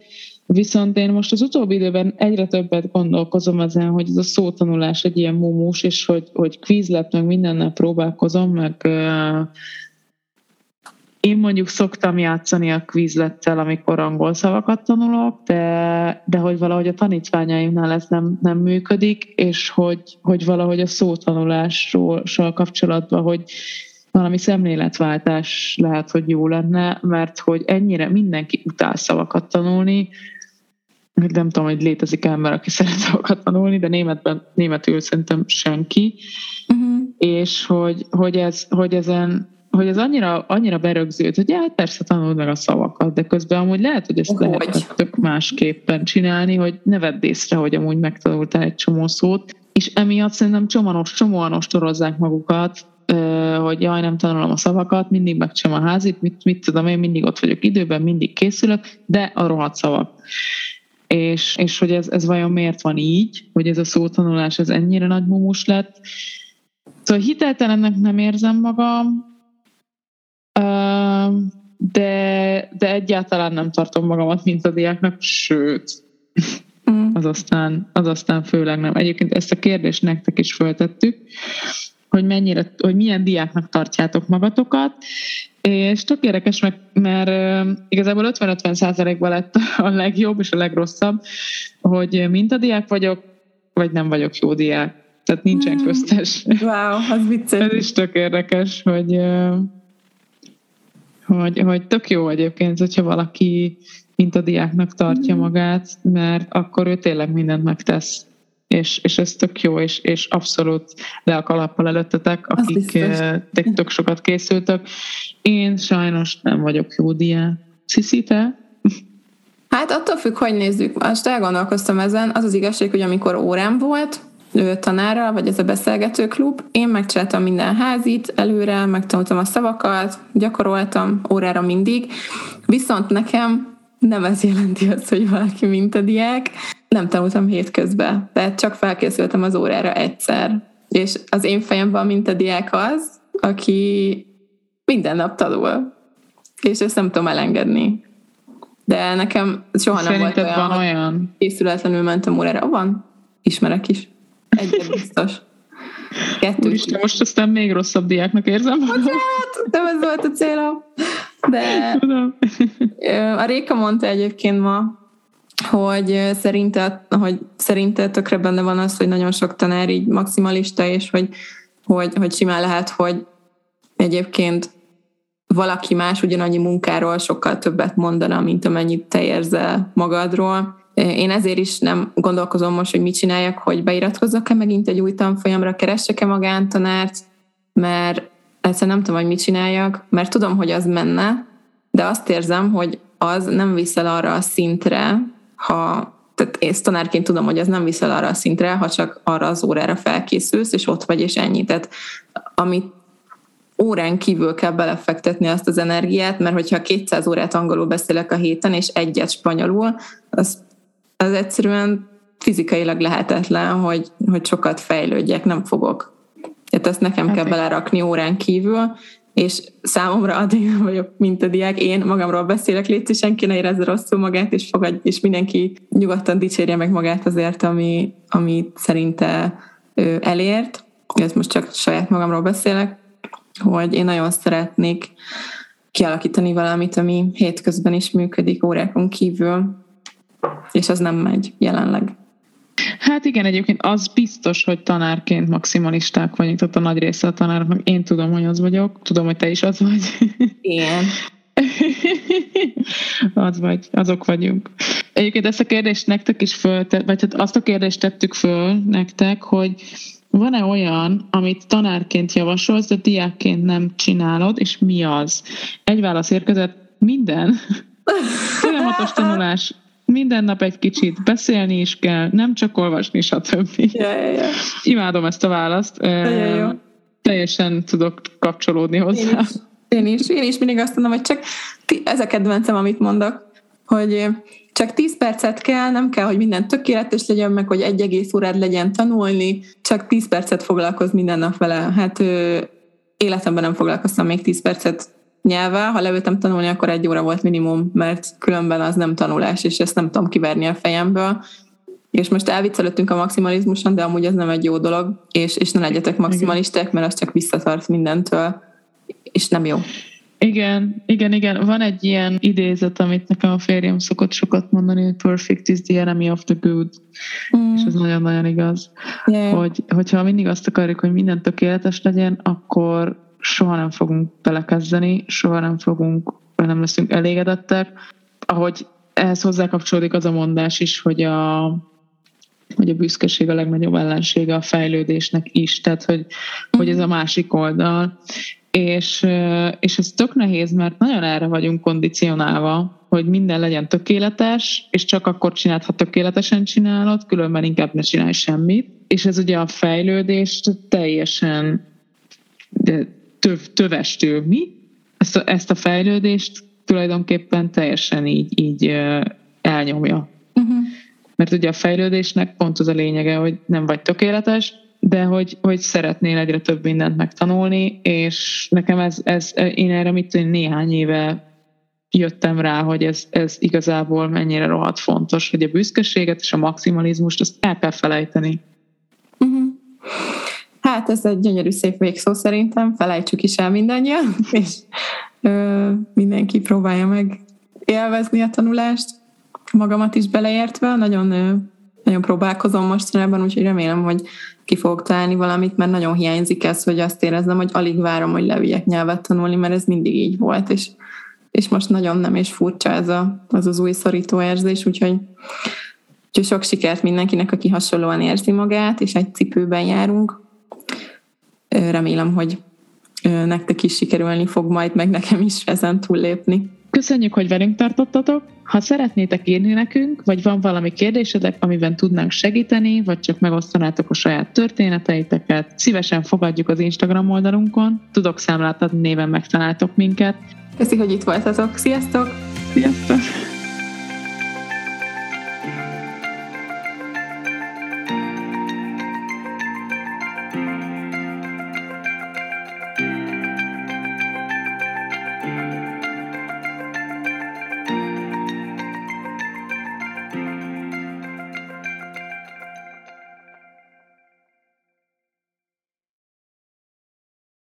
B: Viszont én most az utóbbi időben egyre többet gondolkozom ezen, hogy ez a szótanulás egy ilyen mumus, és hogy, hogy kvízlet, meg mindennel próbálkozom, meg uh, én mondjuk szoktam játszani a kvízlettel, amikor angol szavakat tanulok, de, de hogy valahogy a tanítványaimnál ez nem, nem működik, és hogy, hogy valahogy a szótanulásról kapcsolatban, hogy valami szemléletváltás lehet, hogy jó lenne, mert hogy ennyire mindenki utál szavakat tanulni, nem tudom, hogy létezik ember, aki szeret szavakat tanulni, de németben, németül szerintem senki, uh-huh. és hogy, hogy, ez, hogy ezen hogy ez annyira, annyira berögzült, hogy hát persze tanuld meg a szavakat, de közben amúgy lehet, hogy ezt hogy? lehet tök másképpen csinálni, hogy ne vedd észre, hogy amúgy megtanultál egy csomó szót, és emiatt szerintem csomóanos, csomóan ostorozzák magukat, hogy jaj, nem tanulom a szavakat, mindig megcsinálom a házit, mit, mit tudom én, mindig ott vagyok időben, mindig készülök, de a rohadt szavak. És, és hogy ez, ez vajon miért van így, hogy ez a szótanulás ez ennyire nagy mumus lett. Szóval hiteltelennek nem érzem magam, de, de egyáltalán nem tartom magamat mint a diáknak, sőt, mm. az, aztán, az aztán főleg nem. Egyébként ezt a kérdést nektek is föltettük, hogy mennyire, hogy milyen diáknak tartjátok magatokat, és tök érdekes, mert, mert igazából 50-50 százalékban lett a legjobb és a legrosszabb, hogy mint a diák vagyok, vagy nem vagyok jó diák. Tehát nincsen hmm. köztes.
A: Wow, az vicces.
B: Ez is tök érdekes, hogy, hogy, hogy tök jó egyébként, hogyha valaki mint a diáknak tartja hmm. magát, mert akkor ő tényleg mindent megtesz és, és ez tök jó, és, és abszolút le a kalappal előttetek, akik tök sokat készültök. Én sajnos nem vagyok jó diák. Sziszi, te?
A: Hát attól függ, hogy nézzük. Most elgondolkoztam ezen. Az az igazság, hogy amikor órám volt, ő tanára, vagy ez a beszélgetőklub, én megcsináltam minden házit előre, megtanultam a szavakat, gyakoroltam órára mindig, viszont nekem nem ez jelenti azt, hogy valaki mintadiák. Nem tanultam hétközben, tehát csak felkészültem az órára egyszer. És az én fejemben a mintadiák az, aki minden nap tanul. És ezt nem tudom elengedni. De nekem soha nem
B: volt olyan, van olyan?
A: készületlenül mentem órára. Van? Ismerek is. Egyet biztos.
B: Kettő Úristen, most aztán még rosszabb diáknak érzem.
A: Hát, nem ez volt a célom. De a Réka mondta egyébként ma, hogy szerinte, hogy szerinte tökre benne van az, hogy nagyon sok tanár így maximalista, és hogy, hogy, hogy simán lehet, hogy egyébként valaki más ugyanannyi munkáról sokkal többet mondana, mint amennyit te érzel magadról. Én ezért is nem gondolkozom most, hogy mit csináljak, hogy beiratkozzak-e megint egy új tanfolyamra, keressek-e magántanárt, mert egyszerűen nem tudom, hogy mit csináljak, mert tudom, hogy az menne, de azt érzem, hogy az nem viszel arra a szintre, ha tehát én tanárként tudom, hogy az nem viszel arra a szintre, ha csak arra az órára felkészülsz, és ott vagy, és ennyi. Tehát amit órán kívül kell belefektetni azt az energiát, mert hogyha 200 órát angolul beszélek a héten, és egyet spanyolul, az, az egyszerűen fizikailag lehetetlen, hogy, hogy sokat fejlődjek, nem fogok. Tehát ezt nekem hát kell belerakni órán kívül, és számomra addig vagyok, mint a diák. Én magamról beszélek, légy senki ne érezze rosszul magát, és fogadj, és mindenki nyugodtan dicsérje meg magát azért, ami, ami szerinte ő elért. Ez most csak saját magamról beszélek, hogy én nagyon szeretnék kialakítani valamit, ami hétközben is működik órákon kívül, és az nem megy jelenleg.
B: Hát igen, egyébként az biztos, hogy tanárként maximalisták vagyunk, tehát a nagy része a tanároknak. Én tudom, hogy az vagyok, tudom, hogy te is az vagy.
A: Igen.
B: az vagy, azok vagyunk. Egyébként ezt a kérdést nektek is föl, vagy hát azt a kérdést tettük föl nektek, hogy van-e olyan, amit tanárként javasolsz, de diákként nem csinálod, és mi az? Egy válasz érkezett, minden. Folyamatos tanulás, minden nap egy kicsit beszélni is kell, nem csak olvasni, stb.
A: Ja, ja, ja.
B: Imádom ezt a választ.
A: Ja, jó.
B: Teljesen tudok kapcsolódni hozzá. Én is,
A: én is, én is mindig azt mondom, hogy csak ez a kedvencem, amit mondok, hogy csak 10 percet kell, nem kell, hogy minden tökéletes legyen, meg hogy egy egész órád legyen tanulni, csak 10 percet foglalkoz minden nap vele. Hát életemben nem foglalkoztam még 10 percet nyelvvel, ha leültem tanulni, akkor egy óra volt minimum, mert különben az nem tanulás, és ezt nem tudom kiverni a fejemből. És most elviccelődtünk a maximalizmuson, de amúgy ez nem egy jó dolog, és, és ne legyetek maximalisták, mert az csak visszatart mindentől, és nem jó.
B: Igen, igen, igen. Van egy ilyen idézet, amit nekem a férjem szokott sokat mondani, hogy perfect is the enemy of the good. Mm. És ez nagyon-nagyon igaz. Yeah. Hogy, hogyha mindig azt akarjuk, hogy minden tökéletes legyen, akkor soha nem fogunk belekezdeni, soha nem fogunk, nem leszünk elégedettek. Ahogy ehhez hozzákapcsolódik az a mondás is, hogy a, hogy a büszkeség a legnagyobb ellensége a fejlődésnek is, tehát hogy, hogy ez a másik oldal. És, és ez tök nehéz, mert nagyon erre vagyunk kondicionálva, hogy minden legyen tökéletes, és csak akkor csináld, ha tökéletesen csinálod, különben inkább ne csinálj semmit. És ez ugye a fejlődést teljesen de töv, tövestől mi, ezt a, ezt a fejlődést tulajdonképpen teljesen így, így elnyomja. Uh-huh. Mert ugye a fejlődésnek pont az a lényege, hogy nem vagy tökéletes, de hogy, hogy szeretnél egyre több mindent megtanulni, és nekem ez, ez én erre mit tudom, néhány éve jöttem rá, hogy ez, ez igazából mennyire rohadt fontos, hogy a büszkeséget és a maximalizmust azt el kell felejteni.
A: Hát ez egy gyönyörű szép végszó szerintem, felejtsük is el mindannyian, és ö, mindenki próbálja meg élvezni a tanulást, magamat is beleértve, nagyon, ö, nagyon próbálkozom mostanában, úgyhogy remélem, hogy ki fogok találni valamit, mert nagyon hiányzik ez, hogy azt érezzem, hogy alig várom, hogy leüljek nyelvet tanulni, mert ez mindig így volt, és, és most nagyon nem és furcsa ez a, az, az új szorító érzés, úgyhogy, úgyhogy sok sikert mindenkinek, aki hasonlóan érzi magát, és egy cipőben járunk. Remélem, hogy nektek is sikerülni fog majd, meg nekem is ezen túllépni.
B: Köszönjük, hogy velünk tartottatok! Ha szeretnétek írni nekünk, vagy van valami kérdésedek, amiben tudnánk segíteni, vagy csak megosztanátok a saját történeteiteket, szívesen fogadjuk az Instagram oldalunkon. Tudok számlát adni néven megtaláltok minket.
A: Köszi, hogy itt voltatok. Sziasztok!
B: Sziasztok!